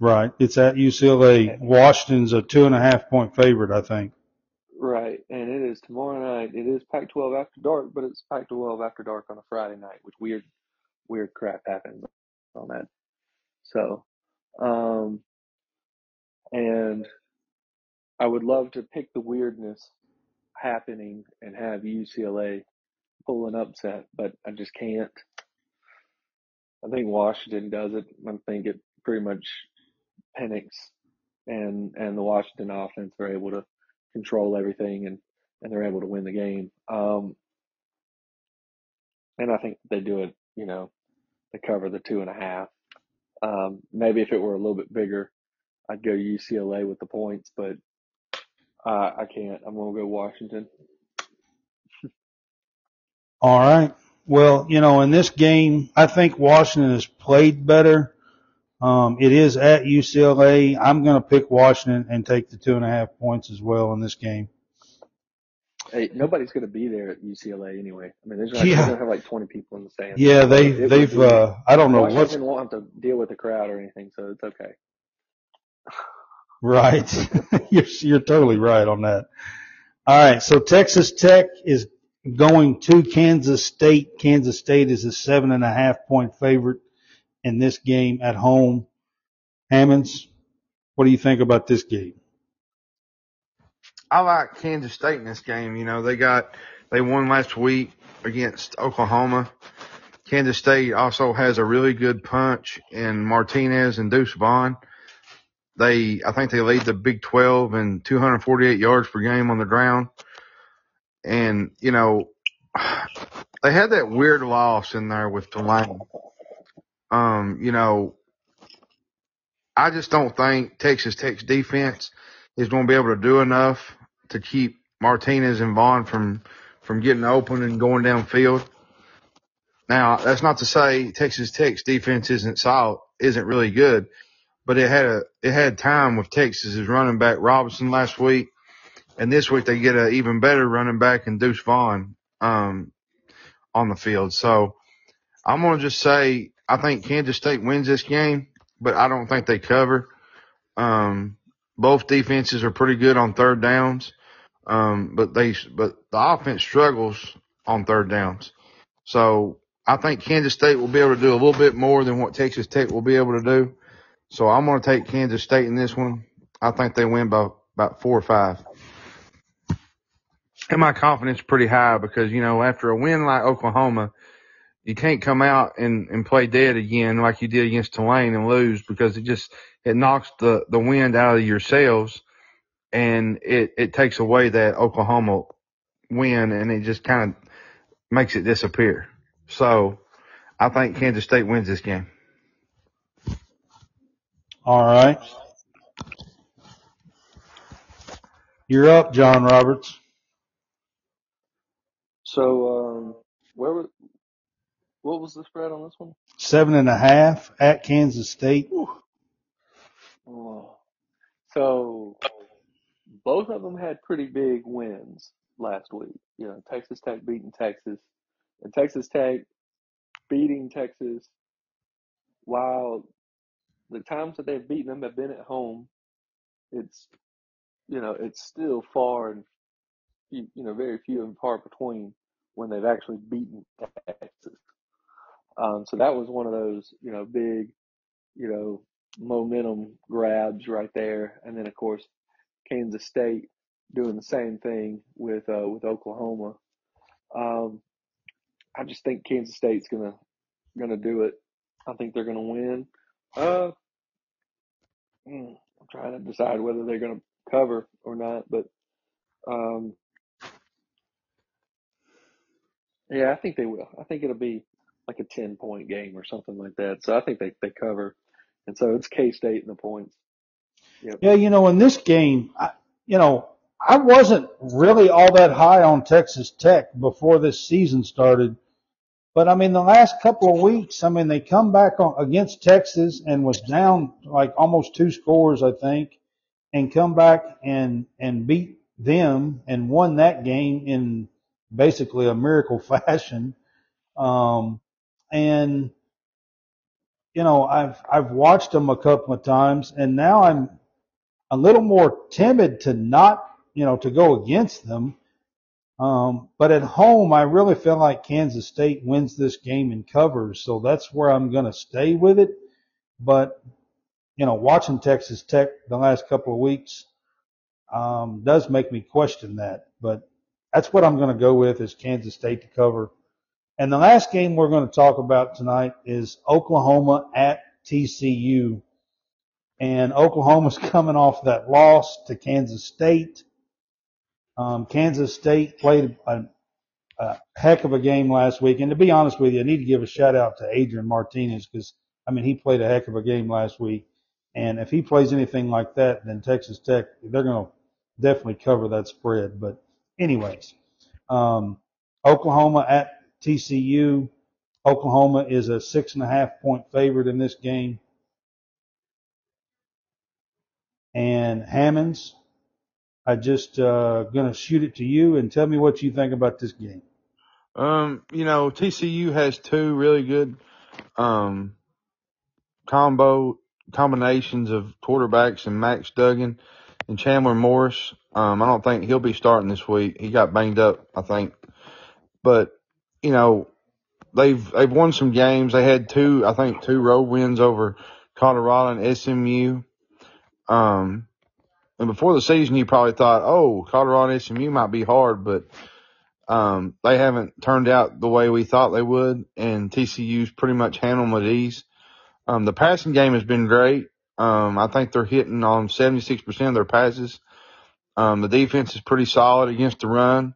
Right. It's at UCLA. Washington's a two and a half point favorite, I think.
Right, and it is tomorrow night. It is Pac-12 after dark, but it's Pac-12 after dark on a Friday night, which weird, weird crap happens on that. So, um, and I would love to pick the weirdness happening and have UCLA pull an upset, but I just can't. I think Washington does it. I think it pretty much Penix and and the Washington offense are able to control everything and and they're able to win the game. Um, and I think they do it. You know, they cover the two and a half. Um, maybe if it were a little bit bigger, I'd go UCLA with the points, but uh, I can't. I'm gonna go Washington.
All right. Well, you know, in this game, I think Washington has played better. Um, it is at UCLA. I'm going to pick Washington and take the two and a half points as well in this game.
Hey, nobody's going to be there at UCLA anyway. I mean, there's like,
Yeah.
they're going to have like 20 people in the stands.
Yeah, they
it
they've. uh, I don't know what.
Washington won't have to deal with the crowd or anything, so it's okay.
right. you're you're totally right on that. All right, so Texas Tech is going to Kansas State. Kansas State is a seven and a half point favorite in this game at home. Hammonds, what do you think about this game?
I like Kansas State in this game. You know, they got, they won last week against Oklahoma. Kansas State also has a really good punch in Martinez and Deuce Vaughn. They, I think they lead the Big 12 in 248 yards per game on the ground. And, you know, they had that weird loss in there with Tulane. Um, you know, I just don't think Texas Tech's defense is going to be able to do enough to keep Martinez and Vaughn from from getting open and going downfield. Now, that's not to say Texas Tech's defense isn't solid, isn't really good, but it had a it had time with Texas's running back Robinson last week, and this week they get an even better running back in Deuce Vaughn um, on the field. So I'm gonna just say I think Kansas State wins this game, but I don't think they cover. Um, both defenses are pretty good on third downs. Um, but they, but the offense struggles on third downs. So I think Kansas State will be able to do a little bit more than what Texas Tech will be able to do. So I'm going to take Kansas State in this one. I think they win by about four or five. And my confidence is pretty high because, you know, after a win like Oklahoma, you can't come out and, and play dead again like you did against Tulane and lose because it just, it knocks the, the wind out of your sails and it, it takes away that Oklahoma win and it just kind of makes it disappear. So I think Kansas State wins this game.
All right. You're up, John Roberts.
So, um, where was what was the spread on this one?
Seven and a half at Kansas State.
Oh. So, both of them had pretty big wins last week. You know, Texas Tech beating Texas, and Texas Tech beating Texas. While the times that they've beaten them have been at home, it's you know it's still far and you know very few and far between when they've actually beaten Texas. Um, so that was one of those you know big you know momentum grabs right there, and then of course Kansas State doing the same thing with uh, with Oklahoma. Um, I just think Kansas State's gonna gonna do it. I think they're gonna win. Uh, mm, I'm trying to decide whether they're gonna cover or not, but um, yeah, I think they will. I think it'll be like a ten point game or something like that. So I think they they cover, and so it's K State and the points. Yep.
Yeah, you know, in this game, I, you know, I wasn't really all that high on Texas Tech before this season started. But I mean, the last couple of weeks, I mean, they come back on against Texas and was down like almost two scores, I think, and come back and, and beat them and won that game in basically a miracle fashion. Um, and, you know, I've, I've watched them a couple of times and now I'm a little more timid to not, you know, to go against them. Um, but at home, I really feel like Kansas State wins this game and covers. So that's where I'm going to stay with it. But, you know, watching Texas Tech the last couple of weeks, um, does make me question that. But that's what I'm going to go with is Kansas State to cover. And the last game we're going to talk about tonight is Oklahoma at TCU. And Oklahoma's coming off that loss to Kansas State. Um, Kansas State played a, a heck of a game last week. And to be honest with you, I need to give a shout out to Adrian Martinez because, I mean, he played a heck of a game last week. And if he plays anything like that, then Texas Tech, they're going to definitely cover that spread. But anyways, um, Oklahoma at TCU. Oklahoma is a six and a half point favorite in this game. And Hammonds, I just uh, gonna shoot it to you and tell me what you think about this game.
Um, you know, TCU has two really good um combo combinations of quarterbacks and Max Duggan and Chandler Morris. Um, I don't think he'll be starting this week. He got banged up, I think. But, you know, they've they've won some games. They had two, I think, two road wins over Colorado and SMU. Um, and before the season, you probably thought, oh, Colorado and SMU might be hard, but um, they haven't turned out the way we thought they would, and TCU's pretty much handled them at ease. Um, the passing game has been great. Um, I think they're hitting on 76% of their passes. Um, the defense is pretty solid against the run.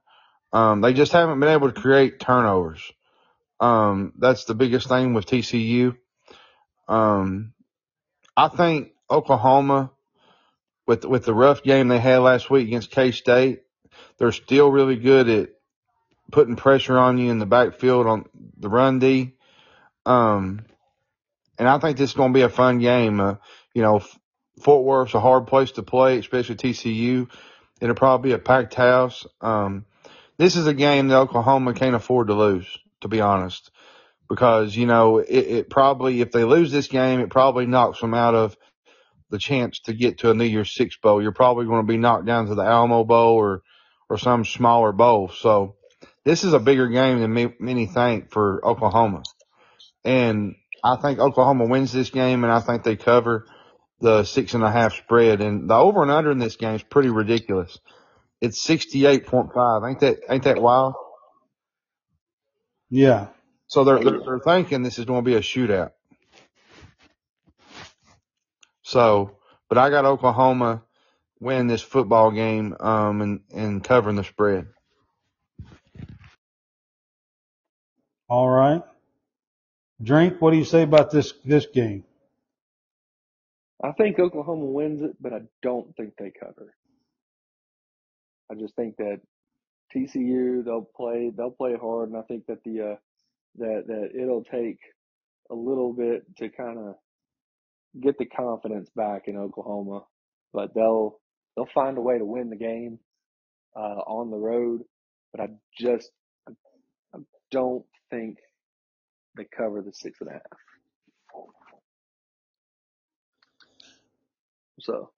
Um, they just haven't been able to create turnovers. Um, that's the biggest thing with TCU. Um, I think Oklahoma, with with the rough game they had last week against K State, they're still really good at putting pressure on you in the backfield on the run D. Um, and I think this is going to be a fun game. Uh, you know, Fort Worth's a hard place to play, especially TCU. It'll probably be a packed house. Um, this is a game that Oklahoma can't afford to lose, to be honest, because you know it, it probably if they lose this game, it probably knocks them out of the chance to get to a New Year's Six bowl. You're probably going to be knocked down to the Alamo Bowl or or some smaller bowl. So this is a bigger game than many think for Oklahoma, and I think Oklahoma wins this game, and I think they cover the six and a half spread. And the over and under in this game is pretty ridiculous. It's sixty eight point five. Ain't that ain't that wild?
Yeah.
So they're they're, they're thinking this is going to be a shootout. So, but I got Oklahoma win this football game um and and covering the spread.
All right. Drink, what do you say about this this game?
I think Oklahoma wins it, but I don't think they cover. I just think that TCU they'll play they'll play hard, and I think that the uh, that that it'll take a little bit to kind of get the confidence back in Oklahoma, but they'll they'll find a way to win the game uh, on the road. But I just I don't think they cover the six and a half. So,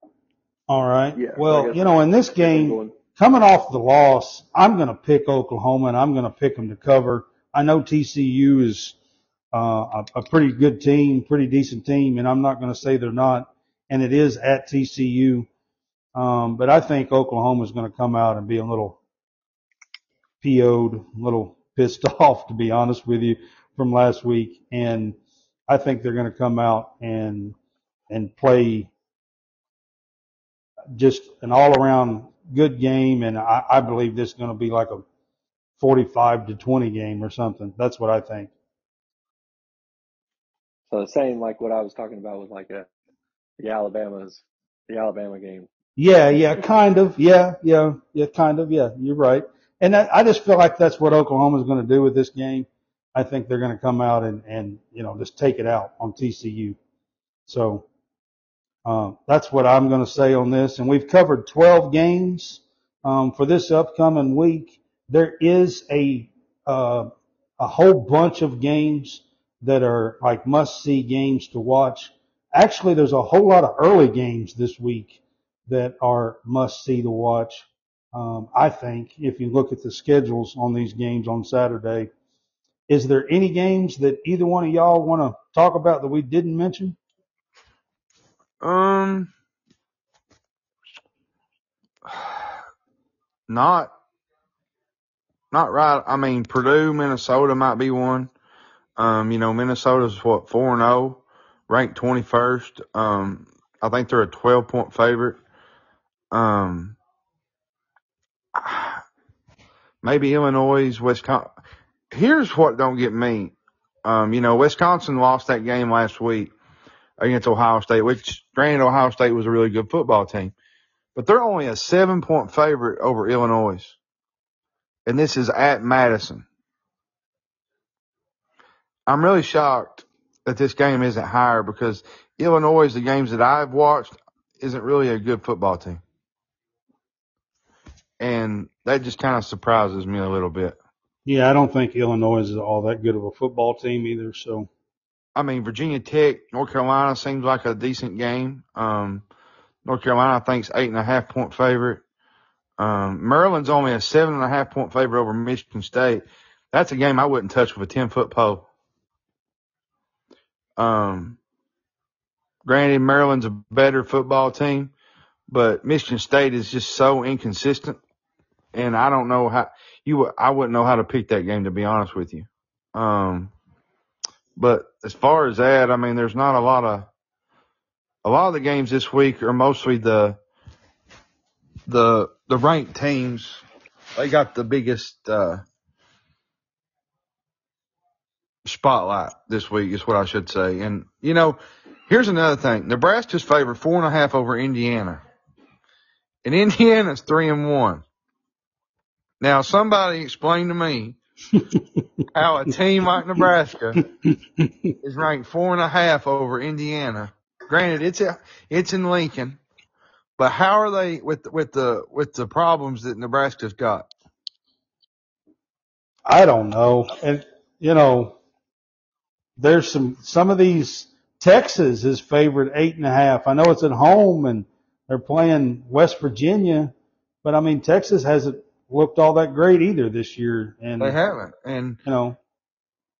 all right.
Yeah.
Well, you know, in this game, coming off the loss, I'm going to pick Oklahoma and I'm going to pick them to cover. I know TCU is uh, a, a pretty good team, pretty decent team, and I'm not going to say they're not. And it is at TCU. Um, but I think Oklahoma is going to come out and be a little PO'd, a little pissed off, to be honest with you from last week, and I think they're going to come out and and play just an all around good game, and I, I believe this is going to be like a 45 to 20 game or something. That's what I think.
So the same like what I was talking about with like a the Alabama's the Alabama game.
Yeah, yeah, kind of. Yeah, yeah, yeah, kind of. Yeah, you're right. And I, I just feel like that's what Oklahoma's going to do with this game. I think they're going to come out and, and, you know, just take it out on TCU. So, uh, that's what I'm going to say on this. And we've covered 12 games, um, for this upcoming week. There is a, uh, a whole bunch of games that are like must see games to watch. Actually, there's a whole lot of early games this week that are must see to watch. Um, I think if you look at the schedules on these games on Saturday, is there any games that either one of y'all want to talk about that we didn't mention?
Um, not, not right. I mean, Purdue, Minnesota might be one. Um, you know, Minnesota's what four and zero, oh, ranked twenty first. Um, I think they're a twelve point favorite. Um, maybe Illinois, Wisconsin. Here's what don't get me. Um, you know, Wisconsin lost that game last week against Ohio State, which granted Ohio State was a really good football team, but they're only a seven point favorite over Illinois. And this is at Madison. I'm really shocked that this game isn't higher because Illinois, the games that I've watched, isn't really a good football team. And that just kind of surprises me a little bit.
Yeah, I don't think Illinois is all that good of a football team either. So,
I mean, Virginia Tech, North Carolina seems like a decent game. Um, North Carolina, I think, is eight and a half point favorite. Um, Maryland's only a seven and a half point favorite over Michigan State. That's a game I wouldn't touch with a 10 foot pole. Um, granted, Maryland's a better football team, but Michigan State is just so inconsistent. And I don't know how you, I wouldn't know how to pick that game to be honest with you. Um, but as far as that, I mean, there's not a lot of, a lot of the games this week are mostly the, the, the ranked teams. They got the biggest, uh, spotlight this week is what I should say. And, you know, here's another thing. Nebraska's favored four and a half over Indiana. And Indiana's three and one. Now somebody explain to me how a team like Nebraska is ranked four and a half over Indiana. Granted, it's a, it's in Lincoln, but how are they with with the with the problems that Nebraska's got?
I don't know. And, you know, there's some, some of these, Texas is favored eight and a half. I know it's at home and they're playing West Virginia, but I mean, Texas hasn't looked all that great either this year. And,
They haven't, and
you know,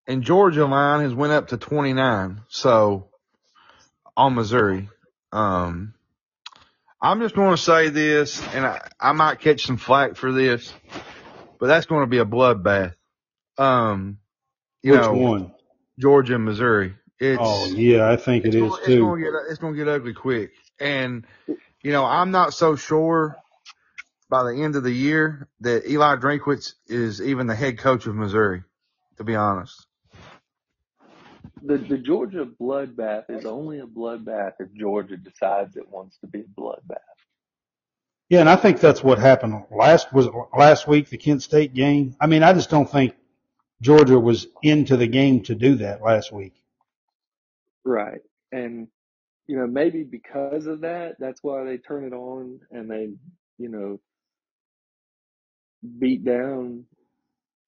and Georgia line has went up to 29. So on Missouri, um, I'm just going to say this, and I, I might catch some flack for this, but that's going to be a bloodbath. Um, you
which
know,
one?
Georgia and Missouri. It's,
Oh yeah, I think it
it's gonna, it's
too.
it's gonna get ugly quick. And you know, I'm not so sure by the end of the year that Eli Drinkwitz is even the head coach of Missouri. To be honest,
The the Georgia bloodbath is only a bloodbath if Georgia decides it wants to be a bloodbath.
Yeah, and I think that's what happened last was it last week the Kent State game. I mean, I just don't think Georgia was into the game to do that last week.
Right. And you know, maybe because of that, that's why they turn it on and they, you know, beat down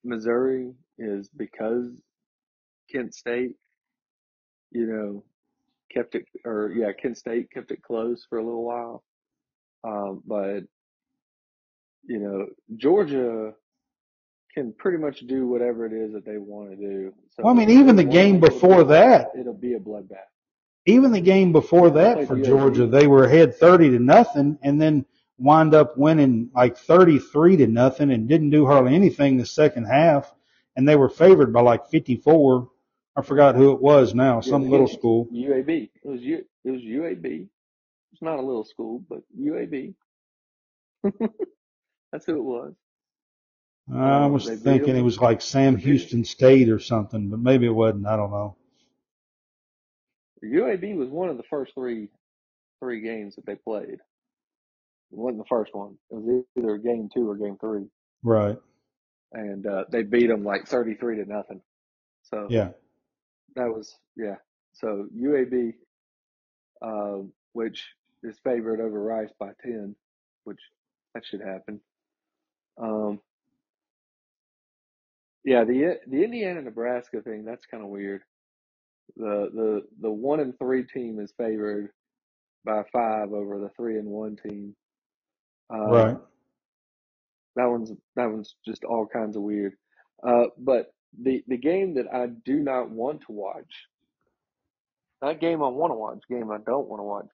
Missouri is because Kent State, you know, kept it or yeah, Kent State kept it close for a little while. Um, but you know, Georgia can pretty much do whatever it is that they want to do. So
Well, I mean, even the game before that,
it'll be a bloodbath.
even the game before that for Georgia, they were ahead 30 to nothing and then wind up winning like 33 to nothing and didn't do hardly anything the second half. And they were favored by like 54. I forgot who it was now, some little school.
UAB. It was U. It was UAB. It's not a little school, but UAB. That's who it was.
I was
they
thinking it was like Sam Houston State or something, but maybe it wasn't. I don't know.
UAB was one of the first three three games that they played. It wasn't the first one. It was either game two or game three,
Right.
and uh, they beat them like thirty three to nothing. So
Yeah.
that was yeah. So UAB, uh, which is favored over Rice by ten, which that should happen. Um, yeah, the the Indiana Nebraska thing that's kind of weird. The the the one and three team is favored by five over the three and one team. Um,
Right.
that one's that one's just all kinds of weird. Uh, but the the game that I do not want to watch, not game I want to watch, game I don't want to watch,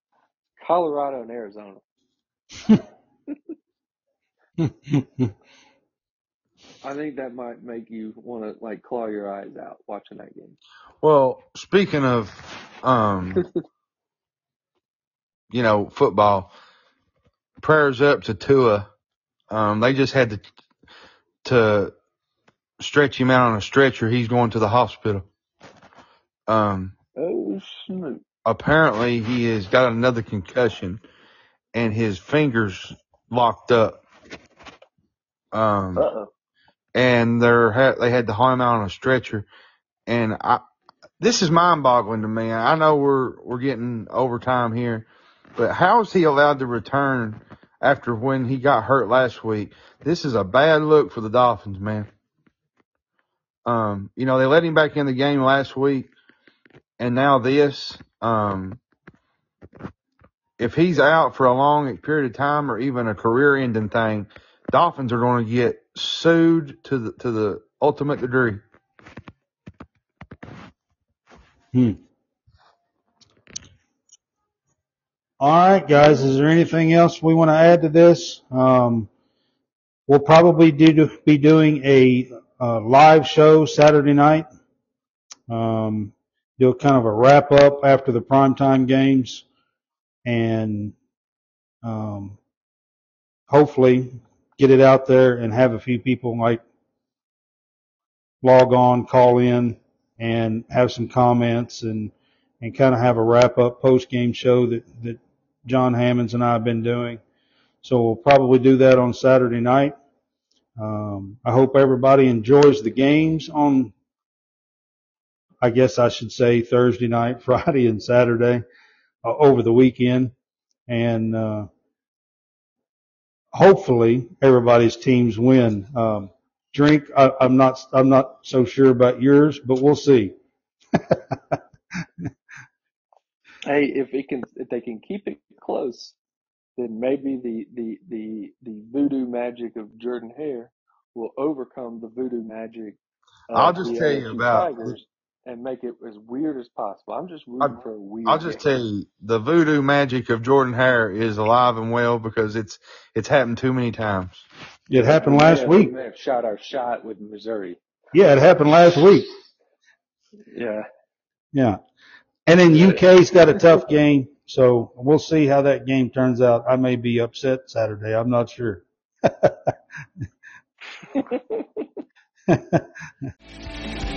Colorado and Arizona. I think that might make you want to like claw your eyes out watching that game.
well, speaking of, um, you know, football, prayers up to Tua Um, they just had to to stretch him out on a stretcher. He's going to the hospital. Um,
Oh,
apparently he has got another concussion and his fingers locked up. Um,
Uh oh.
and they're ha- they had to haul him out on a stretcher. And I, this is mind boggling to me. I know we're we're getting overtime here, but how is he allowed to return after when he got hurt last week? This is a bad look for the Dolphins, man. Um, you know they let him back in the game last week, and now this. Um, if he's out for a long period of time or even a career-ending thing, Dolphins are going to get sued to the to the ultimate degree.
Hmm. All right, guys. Is there anything else we want to add to this? Um, we'll probably do be doing a, uh live show Saturday night. Um, do a kind of a wrap up after the primetime games, and um, hopefully get it out there and have a few people like log on, call in, and have some comments and and kind of have a wrap up post game show that that John Hammonds and I have been doing. So we'll probably do that on Saturday night. Um, I hope everybody enjoys the games on. I guess I should say Thursday night, Friday, and Saturday uh, over the weekend, and uh, hopefully everybody's teams win. Um, drink, I, I'm not, I'm not so sure about yours, but we'll see.
Hey, if it can, if they can keep it close, then maybe the the the the voodoo magic of Jordan Hare will overcome the voodoo magic
I'll just
the
tell you about.
Tigers and make it as weird as possible. I'm just
I,
rooting for a weird
I'll just
game.
tell you, the voodoo magic of Jordan Hare is alive and well because it's it's happened too many times.
It happened
We
last
have we
week.
may have shot our shot with Missouri.
Yeah, it happened last week.
Yeah.
Yeah. And then UK's got a tough game, so we'll see how that game turns out. I may be upset Saturday. I'm not sure.